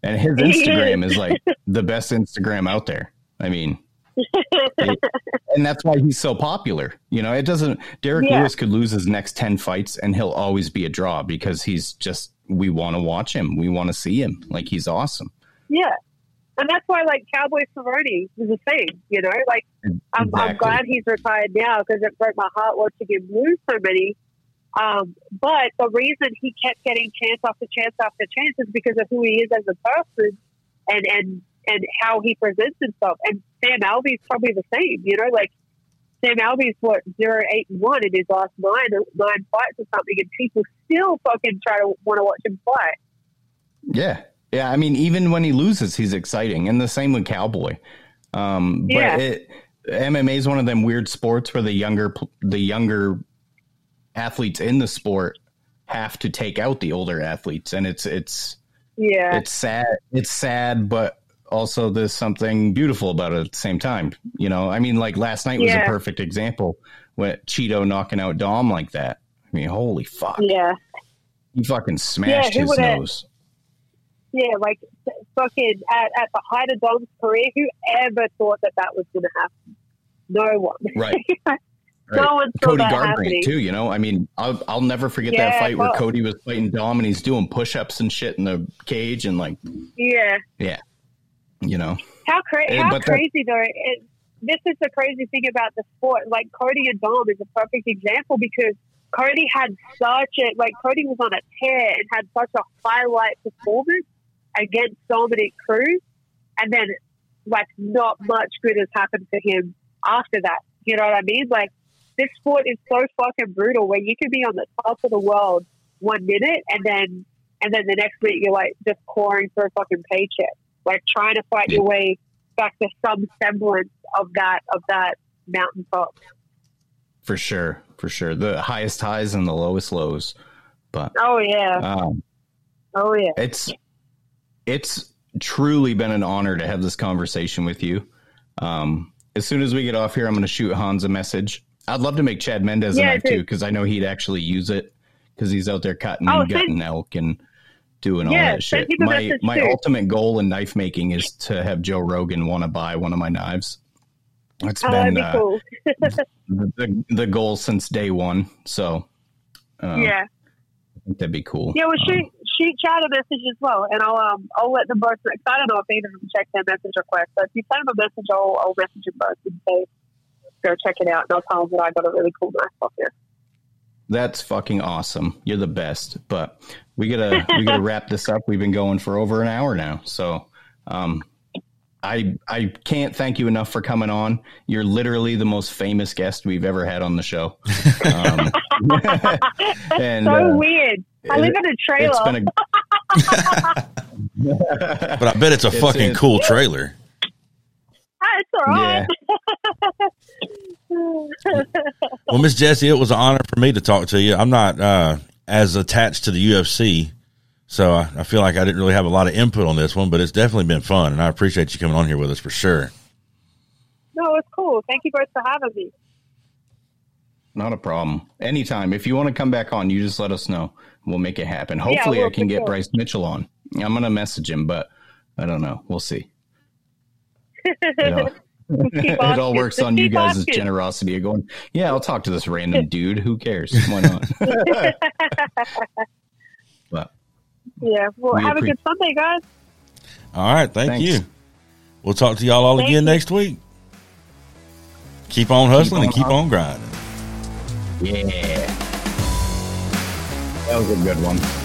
A: And his Instagram is like the best Instagram out there. I mean, and that's why he's so popular. You know, it doesn't. Derrick
C: Yeah.
A: Lewis could lose his next ten fights, and he'll always be a draw because he's just. We want to watch him. We want to see him. Like he's awesome.
C: Yeah. And that's why, like, Cowboy Cerrone is the same, you know? Like, I'm, I'm glad he's retired now because it broke my heart watching him lose so many. Um, but the reason he kept getting chance after chance after chance is because of who he is as a person and, and, and how he presents himself. And Sam Alvey's probably the same, you know? Like, Sam Alvey's what, 0 8 and 1 in his last nine, nine fights or something, and people still fucking try to want to watch him fight.
A: Yeah. Yeah. I mean, even when he loses, he's exciting. And the same with Cowboy. Um, but
C: Yeah.
A: it, MMA is one of them weird sports where the younger, the younger athletes in the sport have to take out the older athletes. And it's, it's,
C: Yeah.
A: it's sad. It's sad, but also there's something beautiful about it at the same time. You know, I mean, like last night was
C: Yeah.
A: a perfect example with Chito knocking out Dom like that. I mean, holy fuck.
C: Yeah,
A: He fucking smashed
C: who
A: his nose.
C: Yeah, like fucking at, at the height of Dom's career, who ever thought that that was going to happen? No one.
A: Right.
C: no
A: Right.
C: one
A: Cody
C: that
A: Garbrandt too. You know, I mean, I'll I'll never forget that
C: Yeah,
A: fight where
C: well-
A: Cody was fighting Dom and he's doing push-ups and shit in the cage and like,
C: Yeah.
A: Yeah, you know,
C: How, cra-
A: Eh,
C: how
A: that-
C: crazy though! It, this is the crazy thing about the sport. Like Cody and Dom is a perfect example because Cody had such a like Cody was on a tear and had such a highlight performance against Dominick Cruz, and then like not much good has happened for him after that. You know what I mean? Like this sport is so fucking brutal where you can be on the top of the world one minute and then and then the next minute you're like just clawing for a fucking paycheck like trying to fight your way back to some semblance of that of that mountaintop.
A: for sure, for sure, the highest highs and the lowest lows. But
C: Oh yeah,
A: um,
C: oh yeah.
A: it's it's truly been an honor to have this conversation with you. Um, as soon as we get off here, I'm going to shoot Hans a message. I'd love to make Chad Mendes
C: Yeah,
A: a knife too, because I know he'd actually use it because he's out there cutting
C: Oh,
A: and gutting elk and doing all that shit. My my
C: too.
A: ultimate goal in knife making is to have Joe Rogan want to buy one of my knives. It's
C: Oh,
A: been
C: be
A: uh,
C: cool.
A: the the goal since day one. So uh,
C: yeah,
A: think that'd be cool.
C: yeah. Well,
A: Um,
C: she shoot Chad a message as well, and I'll um I'll let them both. Cause I don't know if either of them check their message request. So if you send them a message, I'll I'll message them both and say go check it out, and I'll tell them that I got a really cool knife off here.
A: That's fucking awesome. You're the best. But we gotta we gotta wrap this up. We've been going for over an hour now. So um I I can't thank you enough for coming on. You're literally the most famous guest we've ever had on the show. Um, and
C: so
A: uh,
C: weird. I live in a trailer.
A: it's been a
B: But I bet it's a
A: It's-
B: fucking
A: it's-
B: cool trailer.
C: Ah, it's all right.
B: Well, Miss Jessy, it was an honor for me to talk to you. I'm not uh, as attached to the UFC, so I, I feel like I didn't really have a lot of input on this one, but it's definitely been fun, and I appreciate you coming on here with us for sure.
C: no, it's cool. Thank you both for having me.
A: Not a problem. Anytime. If you want to come back on, you just let us know. We'll make it happen.
C: I
A: Hopefully I
C: will,
A: can get
C: sure.
A: Bryce Mitchell on. I'm gonna message him, but I don't know. We'll see. It all, it all works on you guys'
C: asking.
A: generosity of going, yeah, I'll talk to this random dude. Who cares? Why not? but
C: Yeah. Well,
A: We
C: have a good Sunday, guys.
B: All right, thank
A: Thanks.
B: you. We'll talk to y'all all
C: Thank
B: again
C: you.
B: next week. Keep on hustling
A: on
B: and keep
A: hustling.
B: on grinding.
A: Yeah. That was a good one.